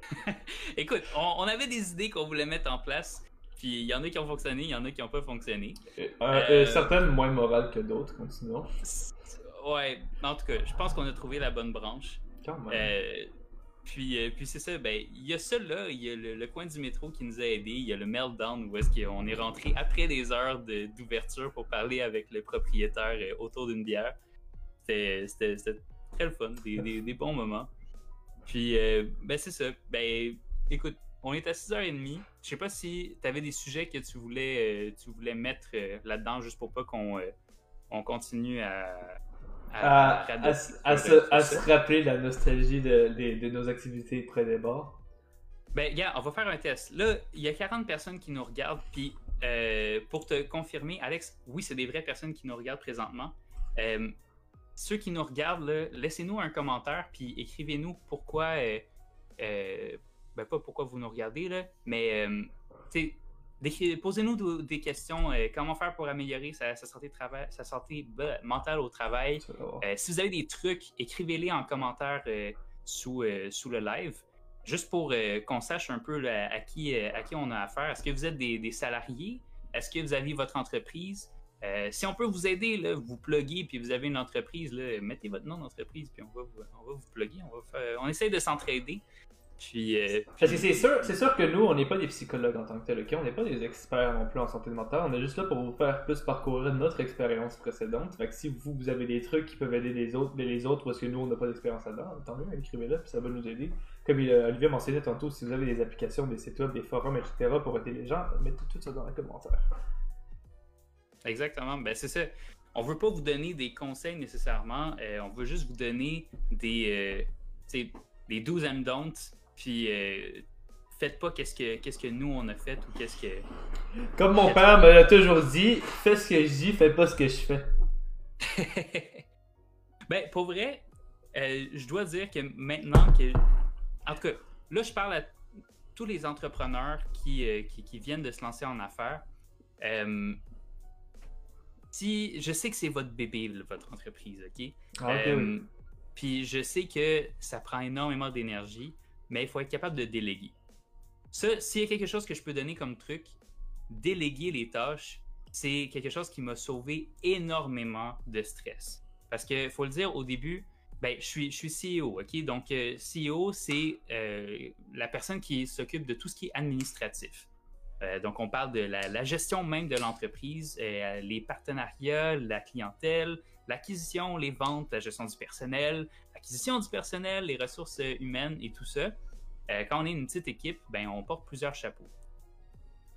A: Écoute, on, avait des idées qu'on voulait mettre en place. Puis il y en a qui ont fonctionné, il y en a qui n'ont pas fonctionné.
B: certaines moins morales que d'autres, continuons.
A: Ouais, en tout cas, je pense qu'on a trouvé la bonne branche. Euh, puis, euh, puis c'est ça, ben, il y a ça là, il y a le, coin du métro qui nous a aidés, il y a le meltdown où est-ce qu'on est rentré après des heures d'ouverture pour parler avec le propriétaire euh, autour d'une bière. C'était très le fun, des, des, bons moments. Puis, ben c'est ça, ben écoute, on est à 6h30. Je sais pas si tu avais des sujets que tu voulais, tu voulais mettre là-dedans juste pour pas qu'on on continue à,
B: à, se, rappeler la nostalgie de, nos activités près des bars.
A: Ben, gars, on va faire un test. Là, il y a 40 personnes qui nous regardent, puis euh, pour te confirmer, Alex, oui, c'est des vraies personnes qui nous regardent présentement. Euh, ceux qui nous regardent, laissez-nous un commentaire, puis écrivez-nous pourquoi, euh, ben pas pourquoi vous nous regardez, là, mais Posez-nous des questions. Euh, comment faire pour améliorer sa, santé, travail, sa santé bah, mentale au travail? Euh, si vous avez des trucs, écrivez-les en commentaire euh, sous, sous le live, juste pour qu'on sache un peu à, qui, à qui on a affaire. Est-ce que vous êtes des, salariés? Est-ce que vous avez votre entreprise? si on peut vous aider, là, vous pluguer, puis vous avez une entreprise, là, mettez votre nom d'entreprise, puis on va vous, on va vous plugger. On, va on essaie de s'entraider. Puis, euh,
B: Parce que c'est sûr, c'est sûr que nous, on n'est pas des psychologues en tant que tel, On n'est pas des experts non plus en santé mentale. On est juste là pour vous faire plus parcourir notre expérience précédente. Fait que si vous, vous avez des trucs qui peuvent aider les autres, mais les autres, parce que nous, on n'a pas d'expérience là-dedans, tant mieux, écrivez-le, puis ça va nous aider. Comme il, euh, Olivier mentionnait tantôt, si vous avez des applications, des sites web, des forums, etc., pour aider les gens, mettez tout ça dans les commentaires.
A: Exactement, ben c'est ça. On veut pas vous donner des conseils nécessairement, euh, on veut juste vous donner des, des 12 and don'ts puis euh, faites pas qu'est-ce que qu'est-ce que nous on a fait ou qu'est-ce que.
B: Comme mon père me l'a toujours dit, fais ce que je dis, fais pas ce que je fais.
A: ben pour vrai, euh, je dois dire que maintenant que, en tout cas, là je parle à tous les entrepreneurs qui, euh, qui, viennent de se lancer en affaires. si je sais que c'est votre bébé, votre entreprise, ok? Ah, puis je sais que ça prend énormément d'énergie mais il faut être capable de déléguer. Ça, s'il y a quelque chose que je peux donner comme truc, déléguer les tâches, c'est quelque chose qui m'a sauvé énormément de stress. Parce que faut le dire au début, ben, je suis, je suis CEO, OK? Donc, euh, CEO, c'est euh, la personne qui s'occupe de tout ce qui est administratif. Euh, donc, on parle de la, gestion même de l'entreprise, les partenariats, la clientèle, l'acquisition, les ventes, la gestion du personnel, l'acquisition du personnel, les ressources humaines et tout ça. Euh, quand on est une petite équipe, ben, on porte plusieurs chapeaux.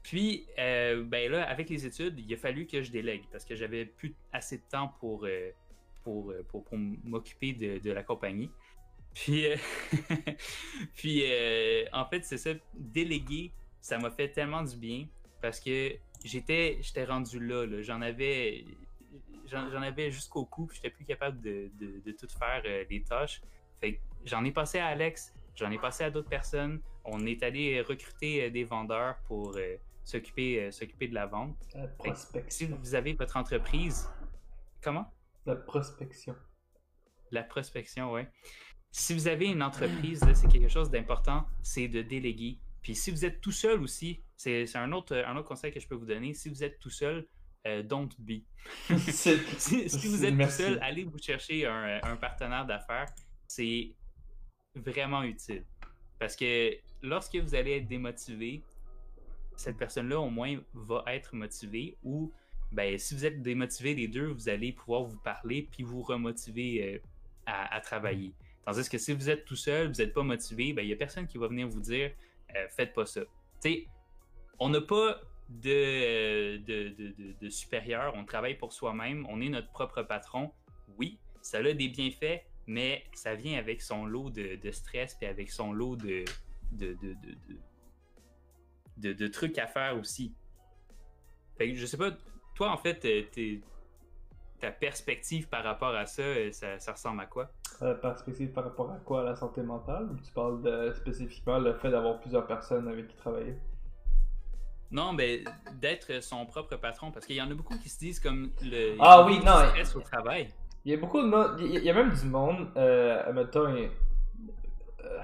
A: Puis, euh, ben là, avec les études, il a fallu que je délègue parce que j'avais plus assez de temps pour, euh, pour, pour, m'occuper de, la compagnie. Puis, puis en fait, c'est ça, déléguer, ça m'a fait tellement du bien parce que j'étais j'étais rendu là. j'en avais j'en avais jusqu'au cou, puis j'étais plus capable de, de, tout faire euh, les tâches. Fait j'en ai passé à Alex, j'en ai passé à d'autres personnes. On est allé recruter euh, des vendeurs pour euh, s'occuper s'occuper de la vente.
B: La prospection.
A: si vous avez votre entreprise, comment?
B: La prospection.
A: La prospection, oui. Si vous avez une entreprise, c'est quelque chose d'important, c'est de déléguer. Puis si vous êtes tout seul aussi, c'est un autre, un autre conseil que je peux vous donner. Si vous êtes tout seul, euh, don't be. si, vous êtes tout seul, allez vous chercher un, partenaire d'affaires. C'est vraiment utile. Parce que lorsque vous allez être démotivé, cette personne-là, au moins, va être motivée. Ou ben, si vous êtes démotivé les deux, vous allez pouvoir vous parler puis vous remotiver euh, à, travailler. Tandis que si vous êtes tout seul, vous n'êtes pas motivé, ben, il n'y a personne qui va venir vous dire euh, faites pas ça. sais, on n'a pas de, supérieur, on travaille pour soi-même, on est notre propre patron. Oui, ça a des bienfaits, mais ça vient avec son lot de, stress et avec son lot de, de, trucs à faire aussi. Fait que je sais pas, toi en fait, t'es- ta perspective par rapport à ça, euh, ça, ça ressemble à quoi?
B: Euh, perspective par rapport à quoi? À la santé mentale? Tu parles spécifiquement le fait d'avoir plusieurs personnes avec qui travailler?
A: Non, mais d'être son propre patron, parce qu'il y en a beaucoup qui se disent comme le
B: Ah oui, non,
A: stress au travail.
B: Il y a beaucoup de monde, il y a- même du monde, euh, admettons, il y a- euh,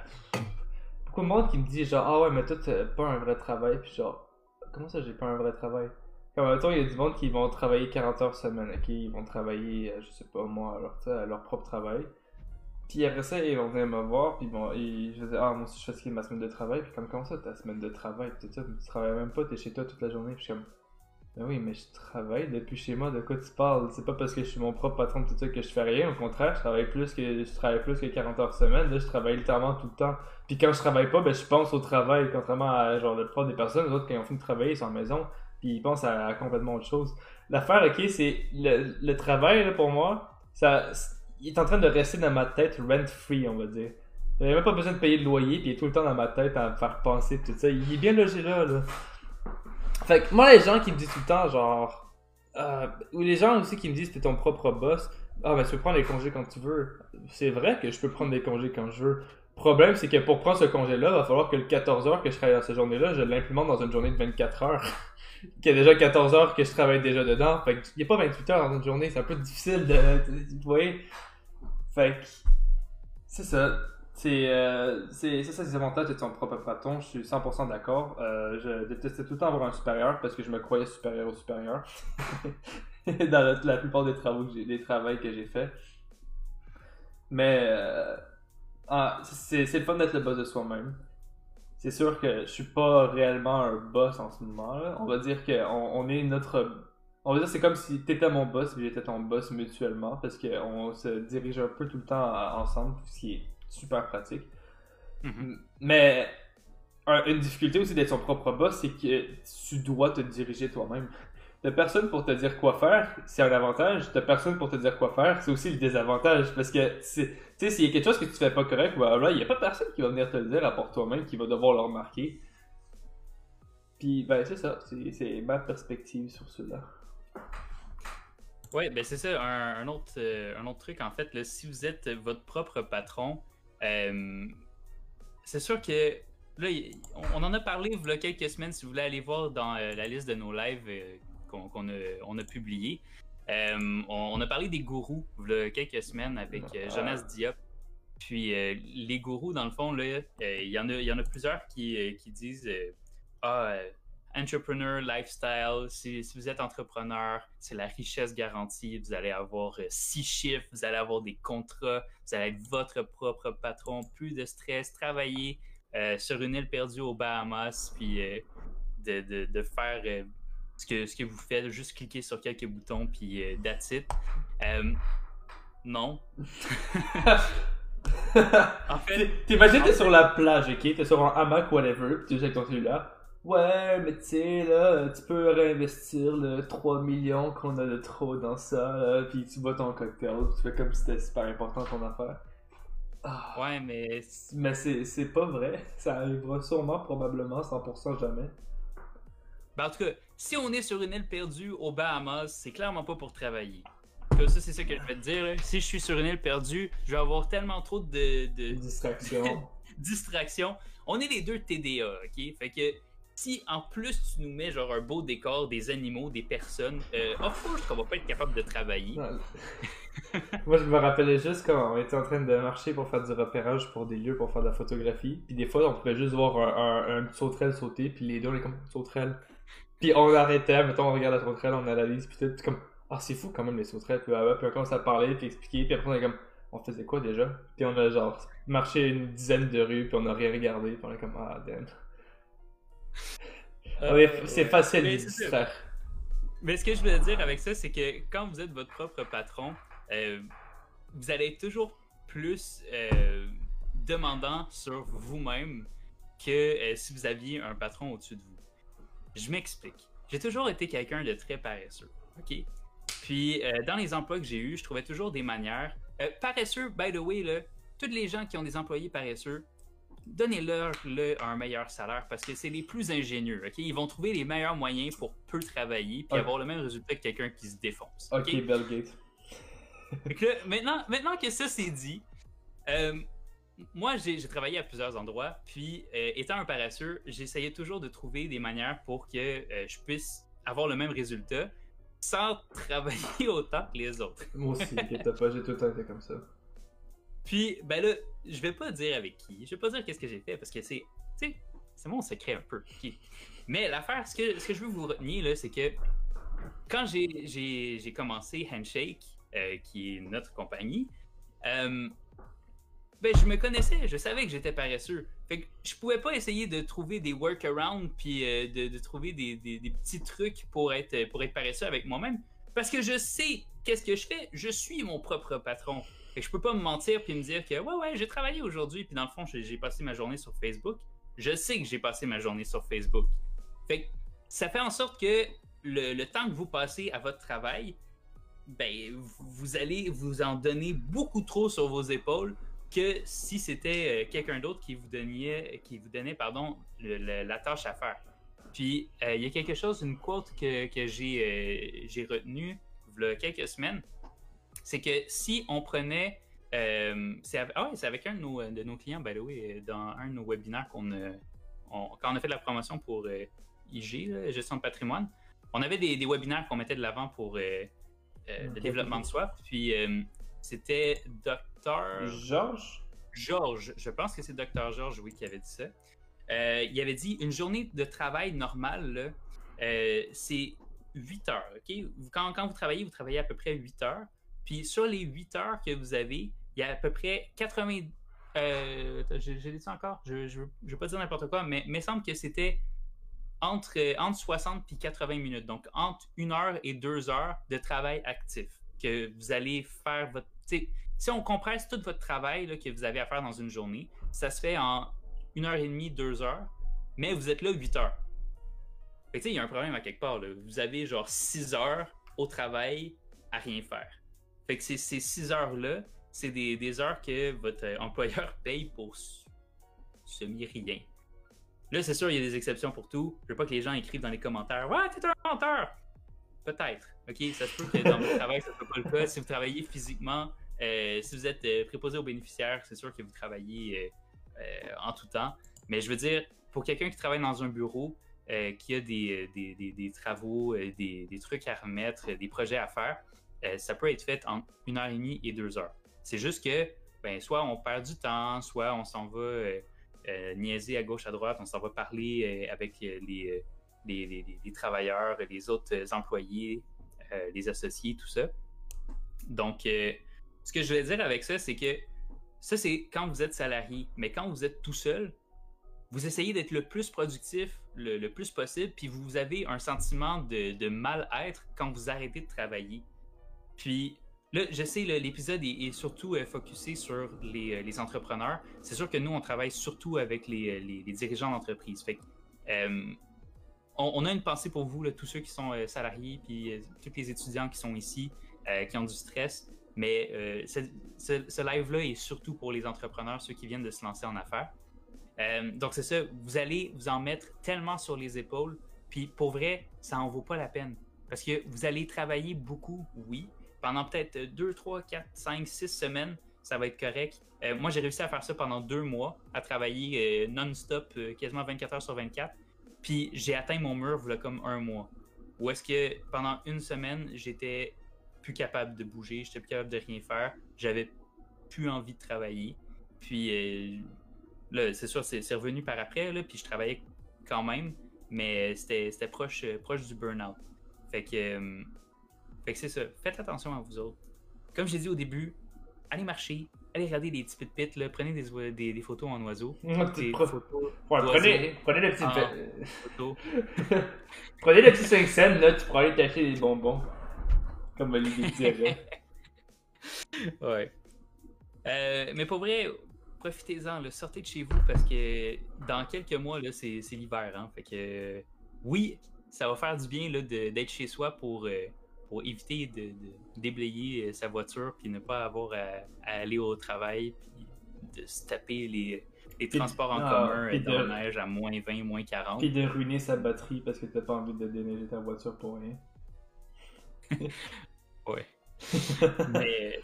B: beaucoup de monde qui me dit genre, ah ouais, mais toi, t'as pas un vrai travail, puis genre, comment ça, j'ai pas un vrai travail? Comme, admettons, il y a du monde qui vont travailler 40 heures semaine, ok, ils vont travailler, euh, je sais pas moi, leur, leur propre travail. Puis après ça, ils vont venir me voir, puis bon, ils, je ah, moi je qui est ma semaine de travail, puis comme, comment ça, ta semaine de travail, tout ça, tu travailles même pas, t'es chez toi toute la journée, puis je suis comme, ben oui, mais je travaille depuis chez moi, de quoi tu parles? C'est pas parce que je suis mon propre patron tout ça que je fais rien, au contraire, je travaille plus que je travaille plus que 40 heures semaine, là je travaille littéralement tout le temps. Puis quand je travaille pas, ben je pense au travail, contrairement à genre la plupart des personnes, les autres quand ont fini de travailler, ils sont à maison, puis ils pensent à, à complètement autre chose. L'affaire, ok, c'est le, le travail là, pour moi, ça il est en train de rester dans ma tête rent-free, on va dire. J'avais même pas besoin de payer le loyer, puis il est tout le temps dans ma tête à me faire penser tout ça. Il est bien logé là, là. Fait que moi, les gens qui me disent tout le temps, genre. euh, ou les gens aussi qui me disent, t'es ton propre boss. Ah, ben tu peux prendre les congés quand tu veux. C'est vrai que je peux prendre des congés quand je veux. Problème, c'est que pour prendre ce congé-là, va falloir que le 14 heures que je travaille dans cette journée-là, je l'implémente dans une journée de 24 heures. Qu'il y a déjà 14 heures que je travaille déjà dedans. Fait qu'il n'y a pas 28 heures dans une journée. C'est un peu difficile de. Vous voyez? Fait que. C'est ça. C'est euh, c'est c'est ça les avantages d'être son propre patron, je suis 100% d'accord. Euh, je détestais tout le temps avoir un supérieur parce que je me croyais supérieur au supérieur. Dans la, plupart des travaux que des travaux que j'ai fait. Mais euh, ah, c'est le fun d'être le boss de soi-même. C'est sûr que je suis pas réellement un boss en ce moment. là. On va dire qu'on on est notre on va dire c'est comme si t'étais mon boss et j'étais ton boss mutuellement parce qu'on se dirige un peu tout le temps ensemble, ce qui est super pratique.
A: Mhm.
B: Mais un- une difficulté aussi d'être son propre boss, c'est que tu dois te diriger toi-même. T'as personne pour te dire quoi faire, c'est un avantage. T'as personne pour te dire quoi faire, c'est aussi le désavantage. Parce que, tu sais, s'il y a quelque chose que tu fais pas correct, là, il y a pas personne qui va venir te le dire à part toi-même qui va devoir le remarquer. Puis, ben, c'est ça. C'est ma perspective sur cela.
A: Ouais, ben c'est ça. Un, autre, euh, un autre truc, en fait, si vous êtes votre propre patron, euh, c'est sûr que là, on, en a parlé il y a quelques semaines. Si vous voulez aller voir dans euh, la liste de nos lives qu'on a, on a publié, euh, on, on a parlé des gourous il y a quelques semaines avec euh, Jonas Diop. Puis euh, les gourous, dans le fond, il y en a, il y en a plusieurs qui, qui disent ah. entrepreneur lifestyle, si, si vous êtes entrepreneur, c'est la richesse garantie. Vous allez avoir euh, six chiffres, vous allez avoir des contrats, vous allez être votre propre patron, plus de stress, travailler euh, sur une île perdue aux Bahamas, puis euh, de, de- de faire ce, que, ce que vous faites, juste cliquer sur quelques boutons, puis euh, that's it. Euh, non. En fait,
B: T'imagines, t'es sur la plage, ok? T'es sur un hamac, whatever, pis t'es juste avec ton cellulaire. Ouais, mais tu sais, là, tu peux réinvestir le 3 millions qu'on a de trop dans ça, là, pis tu bois ton cocktail, tu fais comme si c'était super important ton affaire. Ah,
A: ouais, mais
B: Mais c'est pas vrai, ça arrivera sûrement, probablement, 100% jamais.
A: Ben, en tout cas, si on est sur une île perdue aux Bahamas, c'est clairement pas pour travailler. Que ça, c'est ça que je vais te dire. Si je suis sur une île perdue, je vais avoir tellement trop de, de
B: Distraction.
A: distractions. On est les deux TDA, ok? Fait que si en plus tu nous mets genre un beau décor, des animaux, des personnes, euh, of course qu'on va pas être capable de travailler.
B: Moi, je me rappelais juste quand on était en train de marcher pour faire du repérage pour des lieux pour faire de la photographie. Puis des fois, on pourrait juste voir un, un, un sauterelle sauter, puis les deux, on est comme sauterelle. Puis on arrêtait, mettons, on regarde la sauterelle, on analyse, puis tout, comme, ah, c'est fou quand même les sauterelles, puis, ah, puis on commence à parler, puis expliquer, puis après on est comme, on faisait quoi déjà? Puis on a genre marché une dizaine de rues, puis on a rien regardé, puis on est comme, ah, damn.
A: Euh,
B: c'est
A: ouais.
B: facile de distraire.
A: Mais ce que je voulais dire avec ça, c'est que quand vous êtes votre propre patron, euh, vous allez être toujours plus euh, demandant sur vous-même que euh, si vous aviez un patron au-dessus de vous. Je m'explique. J'ai toujours été quelqu'un de très paresseux. OK? Puis, euh, dans les emplois que j'ai eus, je trouvais toujours des manières. euh, paresseux, by the way, là, tous les gens qui ont des employés paresseux, donnez-leur le un meilleur salaire parce que c'est les plus ingénieux. ok? Ils vont trouver les meilleurs moyens pour peu travailler puis avoir le même résultat que quelqu'un qui se défonce.
B: Ok,
A: que là, maintenant, maintenant que ça c'est dit, euh, moi j'ai travaillé à plusieurs endroits, puis euh, étant un paresseux, j'essayais toujours de trouver des manières pour que euh, je puisse avoir le même résultat sans travailler autant que les autres.
B: Moi aussi, pas, j'ai tout le temps été comme ça.
A: Puis, ben là, je vais pas dire avec qui, je vais pas dire qu'est-ce que j'ai fait parce que c'est, tu sais, c'est mon secret un peu. Mais l'affaire, ce que, ce que je veux vous retenir là, c'est que quand j'ai- commencé Handshake, euh, qui est notre compagnie, ben je me connaissais, je savais que j'étais paresseux. Fait que je pouvais pas essayer de trouver des workarounds puis euh, de, trouver des, des- petits trucs pour être, pour être paresseux avec moi-même. Parce que je sais qu'est-ce que je fais, je suis mon propre patron. Fait que je peux pas me mentir puis me dire que ouais ouais j'ai travaillé aujourd'hui puis dans le fond j'ai j'ai passé ma journée sur Facebook. Je sais que j'ai passé ma journée sur Facebook. Fait que ça fait en sorte que le, le temps que vous passez à votre travail, ben vous allez vous en donner beaucoup trop sur vos épaules que si c'était euh, quelqu'un d'autre qui vous donnait qui vous donnait pardon le- le- la tâche à faire. Puis euh, il y a quelque chose, une quote que, que j'ai euh, j'ai retenue il y a quelques semaines, c'est que si on prenait euh, c'est avec, ah ouais, c'est avec un de nos, de nos clients, by the way, dans un de nos webinaires qu'on on- quand on a fait de la promotion pour IG, là, gestion de patrimoine, on avait des, des webinaires qu'on mettait de l'avant pour le développement de soi. Puis c'était Docteur
B: Georges?
A: Georges, je pense que c'est Docteur Georges, oui, qui avait dit ça. Euh, il avait dit une journée de travail normale, euh, c'est 8 heures. Quand, quand vous travaillez, vous travaillez à peu près 8 heures. Puis sur les 8 heures que vous avez, il y a à peu près 80. Euh, attends, je, je l'ai dit encore, je ne veux pas dire n'importe quoi, mais il me semble que c'était entre, entre 60 et 80 minutes. Donc entre 1 heure et 2 heures de travail actif que vous allez faire votre. Si on compresse tout votre travail que vous avez à faire dans une journée, ça se fait en une heure et demie, deux heures, mais vous êtes là 8 heures. Fait que, il y a un problème à quelque part. Vous avez genre 6 heures au travail à rien faire. Fait que ces, 6 heures-là, c'est des, heures que votre euh, employeur paye pour semi-rien. Là, c'est sûr, il y a des exceptions pour tout. Je veux pas que les gens écrivent dans les commentaires Ouais, t'es un menteur Peut-être. OK, ça se peut que dans votre travail, ça soit pas le cas. Si vous travaillez physiquement, euh, si vous êtes euh, préposé aux bénéficiaires, c'est sûr que vous travaillez euh, en tout temps. Mais je veux dire, pour quelqu'un qui travaille dans un bureau, qui a des, des, travaux, des, trucs à remettre, des projets à faire, ça peut être fait en une heure et demie et deux heures. C'est juste que, ben, soit on perd du temps, soit on s'en va niaiser à gauche, à droite, on s'en va parler avec les, les, les- les- travailleurs, les autres euh, employés, euh, les associés, tout ça. Donc, euh, ce que je veux dire avec ça, c'est que ça, c'est quand vous êtes salarié. Mais quand vous êtes tout seul, vous essayez d'être le plus productif le, plus possible, puis vous avez un sentiment de, mal-être quand vous arrêtez de travailler. Puis là, je sais, l'épisode est, surtout euh, focusé sur les, entrepreneurs. C'est sûr que nous, on travaille surtout avec les, dirigeants d'entreprise. Fait que, on, a une pensée pour vous, tous ceux qui sont euh, salariés, puis euh, tous les étudiants qui sont ici, euh, qui ont du stress. Mais ce, live-là est surtout pour les entrepreneurs, ceux qui viennent de se lancer en affaires. Donc c'est ça, vous allez vous en mettre tellement sur les épaules, puis pour vrai, ça en vaut pas la peine. Parce que vous allez travailler beaucoup, oui, pendant peut-être 2, 3, 4, 5, 6 semaines, ça va être correct. Moi, j'ai réussi à faire ça pendant deux mois, à travailler non-stop, quasiment 24 heures sur 24. Puis j'ai atteint mon mur, voilà comme un mois. Où est-ce que pendant une semaine, j'étais plus capable de bouger, j'étais plus capable de rien faire, j'avais plus envie de travailler. Puis euh, là, c'est sûr, c'est revenu par après, là, puis je travaillais quand même, mais c'était c'était proche, euh, proche du burn-out. Fait que, euh, fait que c'est ça. Faites attention à vous autres. Comme j'ai dit au début, allez marcher, allez regarder des petits pit là, prenez des, des, des photos en oiseau. Des photos,
B: Ouais, prenez, prenez le petit.
A: Photos.
B: prenez le petit 5 cents, là, tu pourras aller t'acheter des bonbons. Comme Olivier dirait.
A: Ouais. Euh, mais pour vrai, profitez-en, sortez de chez vous parce que dans quelques mois, là, c'est, c'est l'hiver. Hein, fait que euh, oui, ça va faire du bien là, de- d'être chez soi pour, euh, pour éviter de, de déblayer euh, sa voiture puis ne pas avoir à, à aller au travail puis de se taper les, les transports en
B: ah,
A: commun
B: puis
A: dans
B: de-
A: la neige à moins 20, moins 40.
B: Puis de ruiner sa batterie parce que t'as pas envie de déneiger ta voiture pour rien.
A: Ouais. Mais.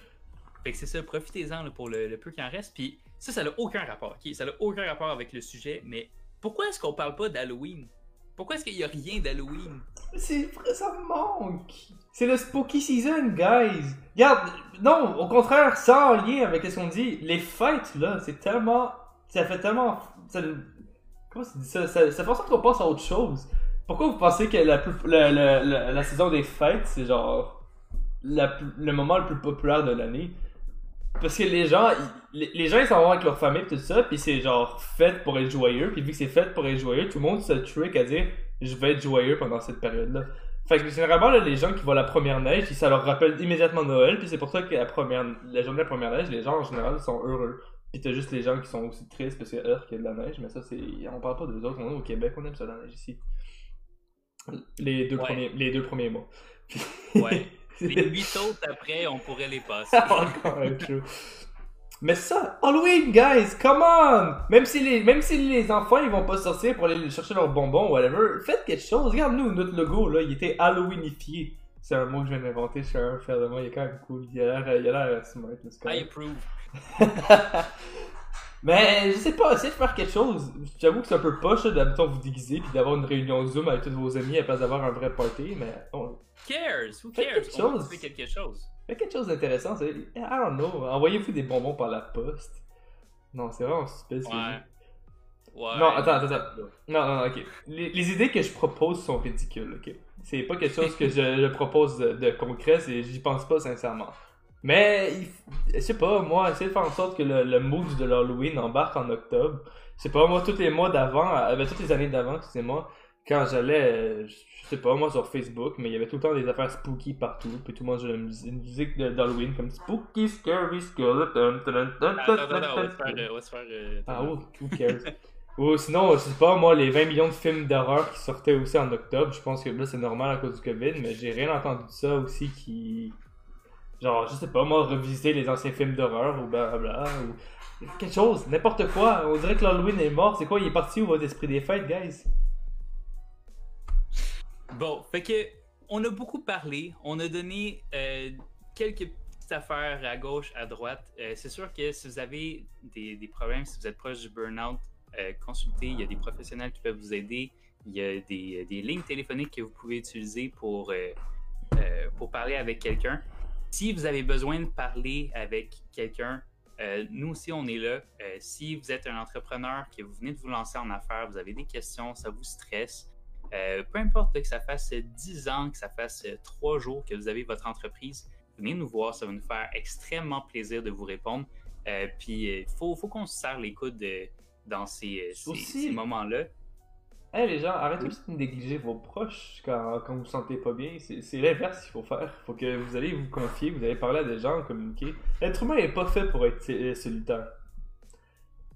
A: Fait que c'est ça, profitez-en pour le, le peu qui en reste. Puis ça, ça n'a aucun rapport. ok? Ça n'a aucun rapport avec le sujet. Mais pourquoi est-ce qu'on parle pas d'Halloween? Pourquoi est-ce qu'il y a rien d'Halloween?
B: C'est ça me manque. C'est le spooky season, guys. Regarde, non, au contraire, sans lien avec ce qu'on dit, les fêtes, là, c'est tellement. Ça fait tellement. Ça, comment ça dit ça? Ça, ça fait en sorte qu'on pense à autre chose. Pourquoi vous pensez que la, la, la, saison des fêtes, c'est genre. le moment le plus populaire de l'année? Parce que les gens, ils- les, gens, ils s'en vont avec leur famille, pis tout ça, puis c'est genre fait pour être joyeux, puis vu que c'est fait pour être joyeux, tout le monde se trick à dire je vais être joyeux pendant cette période-là. Fait que généralement, là, les gens qui voient la première neige, ça leur rappelle immédiatement Noël, puis c'est pour ça que la, première, la journée de la première neige, les gens en général sont heureux. Puis t'as juste les gens qui sont aussi tristes parce que heure qu'il y a de la neige, mais ça, c'est. On parle pas d'eux autres, on est au Québec, on aime ça la neige ici. Les deux,
A: Ouais.
B: premiers, les deux premiers mois.
A: Ouais. Les huit autres après, on pourrait les passer.
B: Mais ça, Halloween, guys, come on! Même si les, même si les enfants ils vont pas sortir pour aller chercher leurs bonbons ou whatever, faites quelque chose. Regarde nous, notre logo là, il était Halloweenifié. C'est un mot que je viens d'inventer, suis un faire de moi, il est quand même cool. Il a l'air, il a l'air smart,
A: I approve.
B: Mais je sais pas, essayez de faire quelque chose. J'avoue que c'est un peu poche d'habitude vous déguiser puis d'avoir une réunion Zoom avec tous vos amis à la place d'avoir un vrai party, mais on,
A: Cares? Who cares?
B: quelque
A: On
B: chose.
A: fait quelque chose.
B: Faites quelque chose d'intéressant, c'est. I don't know. Envoyez-vous des bonbons par la poste. Non, c'est vraiment stupide.
A: Ouais. Ouais.
B: Non, attends, attends, attends. Non, non, non, ok. Les, les idées que je propose sont ridicules, ok. C'est pas quelque chose que je, je propose de, de concret, c'est, j'y pense pas sincèrement. Mais, je sais pas, moi, essayer de faire en sorte que le, le mood de l'Halloween embarque en octobre. Je sais pas, moi, tous les mois d'avant, euh, ben, toutes les années d'avant, excusez-moi, quand j'allais, euh, je sais pas, moi, sur Facebook, mais il y avait tout le temps des affaires spooky partout, puis tout le monde jouait une musique, une musique d'Halloween comme Spooky, Scary, Skeleton, Ah, who, who cares? Ou sinon, je sais pas, moi, les 20 millions de films d'horreur qui sortaient aussi en octobre, je pense que là, c'est normal à cause du COVID, mais j'ai rien entendu de ça aussi qui. Genre, je sais pas, moi, revisiter les anciens films d'horreur ou blablabla, ou quelque chose, n'importe quoi. On dirait que l'Halloween est mort. C'est quoi, il est parti où votre esprit des fêtes, guys?
A: Bon, fait que on a beaucoup parlé, on a donné euh, quelques petites affaires à gauche, à droite. Euh, c'est sûr que si vous avez des, des problèmes, si vous êtes proche du burn-out, euh, consultez. Il y a des professionnels qui peuvent vous aider. Il y a des, des lignes téléphoniques que vous pouvez utiliser pour, pour parler avec quelqu'un. Si vous avez besoin de parler avec quelqu'un, euh, nous aussi, on est là. Euh, si vous êtes un entrepreneur, que vous venez de vous lancer en affaires, vous avez des questions, ça vous stresse, euh, peu importe que ça fasse 10 ans, que ça fasse 3 jours que vous avez votre entreprise, venez nous voir, ça va nous faire extrêmement plaisir de vous répondre. Puis il faut, faut qu'on se serre les coudes dans ces, ces-
B: Aussi.
A: ces moments-là.
B: Hey les gens, arrêtez aussi de négliger vos proches quand, quand vous vous sentez pas bien. C'est l'inverse qu'il faut faire. faut que vous allez vous confier, vous allez parler à des gens, communiquer. L'être humain est pas fait pour être euh, solitaire.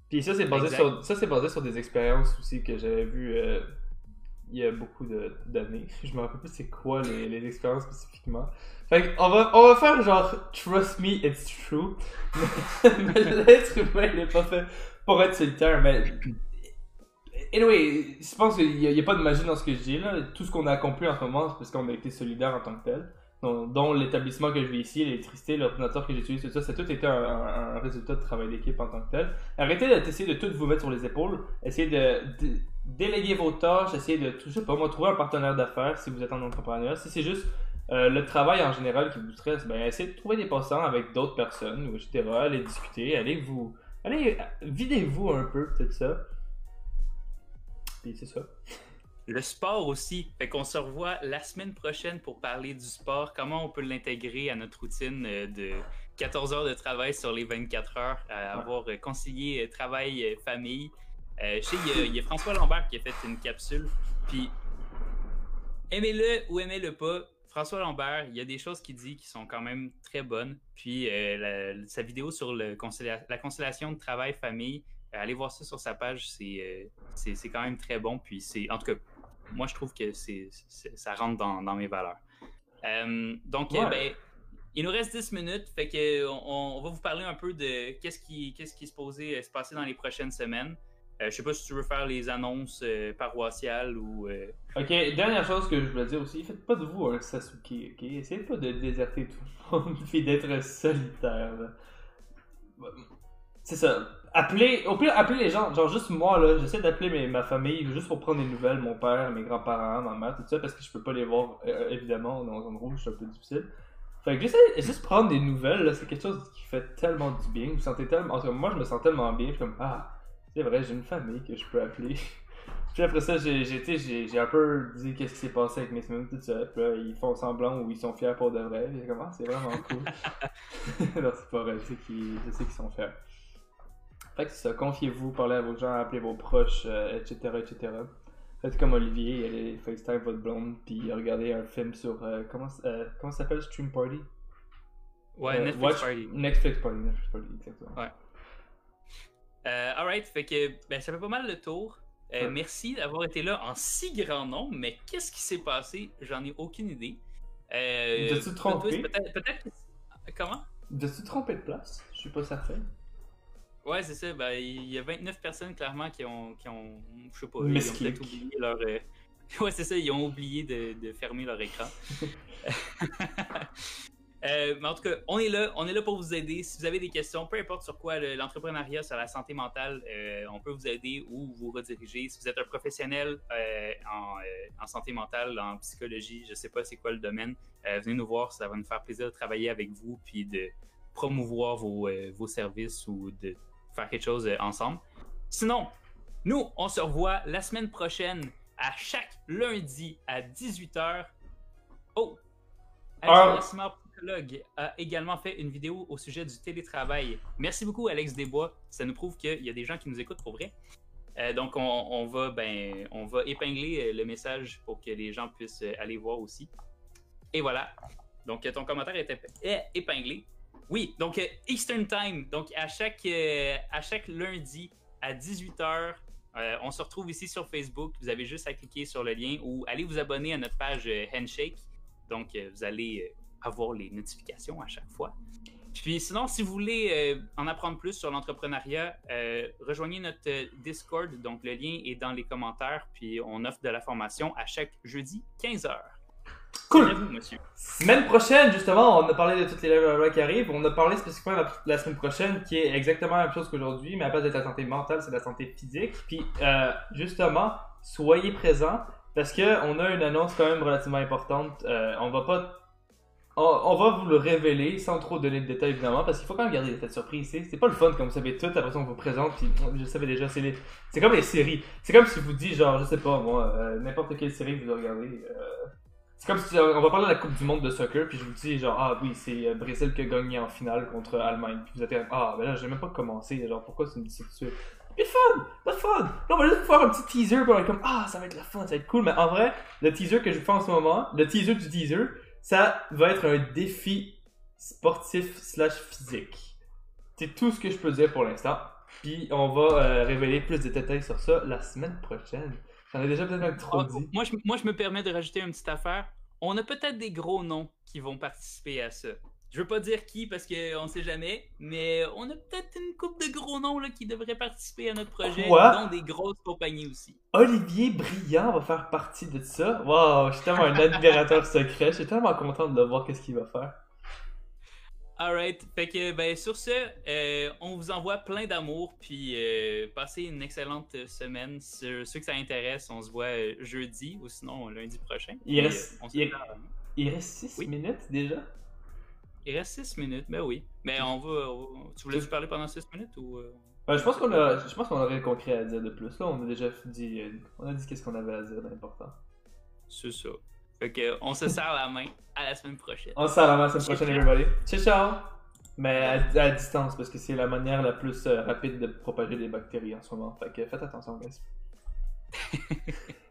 B: Puis ça, c'est basé, sur, ça, basé sur des expériences aussi que j'avais vues euh, il y a beaucoup d'années. Je me rappelle plus c'est quoi les, les expériences spécifiquement. Fait on va, on va faire genre Trust me, it's true. mais l'être humain il est pas fait pour être solitaire, mais Anyway, je pense qu'il n'y a, pas de magie dans ce que je dis là. Tout ce qu'on a accompli en ce moment, c'est parce qu'on a été solidaires en tant que tel. Dont, dont l'établissement que je vis ici, l'électricité, l'ordinateur que j'utilise, tout ça, a tout été un, un- un résultat de travail d'équipe en tant que tel. Arrêtez d'essayer de tout vous mettre sur les épaules. Essayez de, déléguer vos tâches, essayez de, je sais pas moi, trouver un partenaire d'affaires si vous êtes en entrepreneur. Si c'est juste euh, le travail en général qui vous stresse, ben essayez de trouver des passants avec d'autres personnes, etc. Allez discuter, allez vous, allez, videz-vous un peu, peut-être ça. Puis c'est ça.
A: Le sport aussi. Fait qu'on se revoit la semaine prochaine pour parler du sport, comment on peut l'intégrer à notre routine euh, de 14 heures de travail sur les 24 heures, à avoir euh, concilié euh, travail, famille. Euh, je sais, il y, a- il y a François Lambert qui a fait une capsule, puis aimez-le ou aimez-le pas, François Lambert, il y a des choses qu'il dit qui sont quand même très bonnes. Puis euh, la- sa vidéo sur le concilia- la conciliation de travail-famille, allez voir ça sur sa page, c'est euh, c'est c'est quand même très bon. Puis c'est en tout cas, moi je trouve que c'est ça rentre dans, dans mes valeurs. Euh, donc,
B: Ouais.
A: euh, ben, il nous reste 10 minutes, fait que on, on va vous parler un peu de qu'est-ce qui, qu'est-ce qui est supposé se passer dans les prochaines semaines. Euh, je sais pas si tu veux faire les annonces euh, paroissiales ou. euh,
B: Ok, dernière chose que je voulais dire aussi, faites pas de vous un Sasuke, ok? Essayez pas de déserter tout le monde puis d'être solitaire. C'est ça. Appelez, au pire, appelez les gens. Genre, juste moi, là, j'essaie d'appeler ma famille juste pour prendre des nouvelles, mon père, mes grands-parents, ma mère, tout ça, parce que je peux pas les voir, euh, évidemment, dans zone rouge, c'est un peu difficile. Fait que j'essaie juste prendre des nouvelles, c'est quelque chose qui fait tellement du bien. Vous vous sentez tellement. En tout cas, moi, je me sens tellement bien, je suis comme, ah, c'est vrai, j'ai une famille que je peux appeler. Puis après ça, j'ai un peu dit qu'est-ce qui s'est passé avec mes semaines, tout ça. Puis là, ils font semblant ou ils sont fiers pour de vrai. Puis comme, ah, c'est vraiment cool. non, c'est pas vrai, je sais qu'ils je sais qu'ils sont fiers. Fait que c'est ça, confiez-vous, parlez à vos gens, appelez vos proches, euh, etc., etc. Faites comme Olivier, allez FaceTime votre blonde, puis regardez un film sur, euh, comment, euh, comment ça s'appelle, Stream Party?
A: Ouais, Netflix
B: Watch-
A: Party.
B: Netflix Party, Netflix Party, exactement.
A: Ouais. Alright, fait que ben, ça fait pas mal le tour.
B: Ouais.
A: Merci d'avoir été là en si grand nombre, mais qu'est-ce qui s'est passé? J'en ai aucune idée. Euh,
B: T'as-tu trompé?
A: Peut-être. Comment?
B: T'as-tu trompé de place? Je suis pas certain.
A: Ouais, c'est ça. Ben, il y a 29 personnes clairement qui ont, qui ont je sais pas, ils ont peut-être oublié leur. euh, Ouais, c'est ça, ils ont oublié de, de fermer leur écran. Euh, mais en tout cas, on est là, on est là pour vous aider. Si vous avez des questions, peu importe sur quoi le- l'entrepreneuriat, sur la santé mentale, euh, on peut vous aider ou vous rediriger. Si vous êtes un professionnel en, en santé mentale, en psychologie, je sais pas c'est quoi le domaine, venez nous voir, ça va nous faire plaisir de travailler avec vous puis de promouvoir vos, vos services ou de faire quelque chose euh, ensemble. Sinon, nous, on se revoit la semaine prochaine à chaque lundi à 18h. Oh! Alex
B: Ah.
A: A également fait une vidéo au sujet du télétravail. Merci beaucoup, Alex Desbois. Ça nous prouve qu'il y a des gens qui nous écoutent pour vrai. Euh, donc, on, on va, ben, on va épingler euh, le message pour que les gens puissent aller voir aussi. Et voilà. Donc, ton commentaire est épinglé. Oui, donc euh, Eastern Time. Donc, à chaque, euh, à chaque lundi à 18h, euh, on se retrouve ici sur Facebook. Vous avez juste à cliquer sur le lien ou aller vous abonner à notre page Handshake. Donc, vous allez avoir les notifications à chaque fois. Puis sinon, si vous voulez en apprendre plus sur l'entrepreneuriat, rejoignez notre Discord. Donc, le lien est dans les commentaires. Puis, on offre de la formation à chaque jeudi, 15h.
B: Cool!
A: Vous, monsieur.
B: Semaine prochaine, justement, on a parlé de toutes les level qui arrivent. On a parlé spécifiquement la, la semaine prochaine, qui est exactement la même chose qu'aujourd'hui, mais à la place d'être la santé mentale, c'est la santé physique. Puis, euh, justement, soyez présents, parce que on a une annonce quand même relativement importante. Euh, on va pas. On, va vous le révéler sans trop donner de détails, évidemment, parce qu'il faut quand même garder des têtes surprises. C'est pas le fun comme vous savez tout, après ça on vous présente, puis je savais déjà, c'est les- c'est comme les séries. C'est comme si vous dites, genre, je sais pas, moi, euh, n'importe quelle série que vous regardez. euh, c'est comme si on va parler de la Coupe du Monde de soccer, puis je vous dis genre ah oui c'est euh, Brésil qui a gagné en finale contre Allemagne, puis vous êtes comme ah ben là j'ai même pas commencé, genre pourquoi tu me dis ça Mais fun, de fun. Non on va juste faire un petit teaser, puis on est comme ah ça va être la fun, ça va être cool, mais en vrai le teaser que je fais en ce moment, le teaser du teaser, ça va être un défi sportif slash physique. C'est tout ce que je peux dire pour l'instant. Puis on va euh, révéler plus de détails sur ça la semaine prochaine. J'en ai déjà peut-être même trop
A: Ah,
B: dit.
A: moi, je, moi, je me permets de rajouter une petite affaire. On a peut-être des gros noms qui vont participer à ça. Je veux pas dire qui parce qu'on sait jamais, mais on a peut-être une couple de gros noms là, qui devraient participer à notre projet,
B: Quoi?
A: dont des grosses compagnies aussi.
B: Olivier Briand va faire partie de ça. Waouh, je suis tellement un admirateur secret. Je suis tellement content de le voir qu'est-ce qu'il va faire.
A: Alright, fait que ben sur ce, euh, on vous envoie plein d'amour, puis euh, passez une excellente semaine. Sur ceux que ça intéresse, on se voit euh, jeudi ou sinon lundi prochain.
B: Il
A: Puis,
B: reste-
A: euh, on se
B: il-
A: parle.
B: Il reste 6
A: Oui.
B: minutes déjà?
A: Il reste 6 minutes, ben oui. Mais on va. on- Tu voulais-tu parler pendant 6 minutes ou. euh,
B: Ouais, je pense qu'on a, je pense qu'on aurait le concret à dire de plus. Là, on a déjà dit, euh, on a dit qu'est-ce qu'on avait à dire d'important.
A: C'est ça. Fait que on se serre la main. À la semaine prochaine.
B: On se sert la semaine
A: Ciao,
B: prochaine,
A: ciao.
B: everybody. Ciao, ciao. Mais à, à distance, parce que c'est la manière la plus euh, rapide de propager des bactéries en ce moment. Fait que faites attention, guys.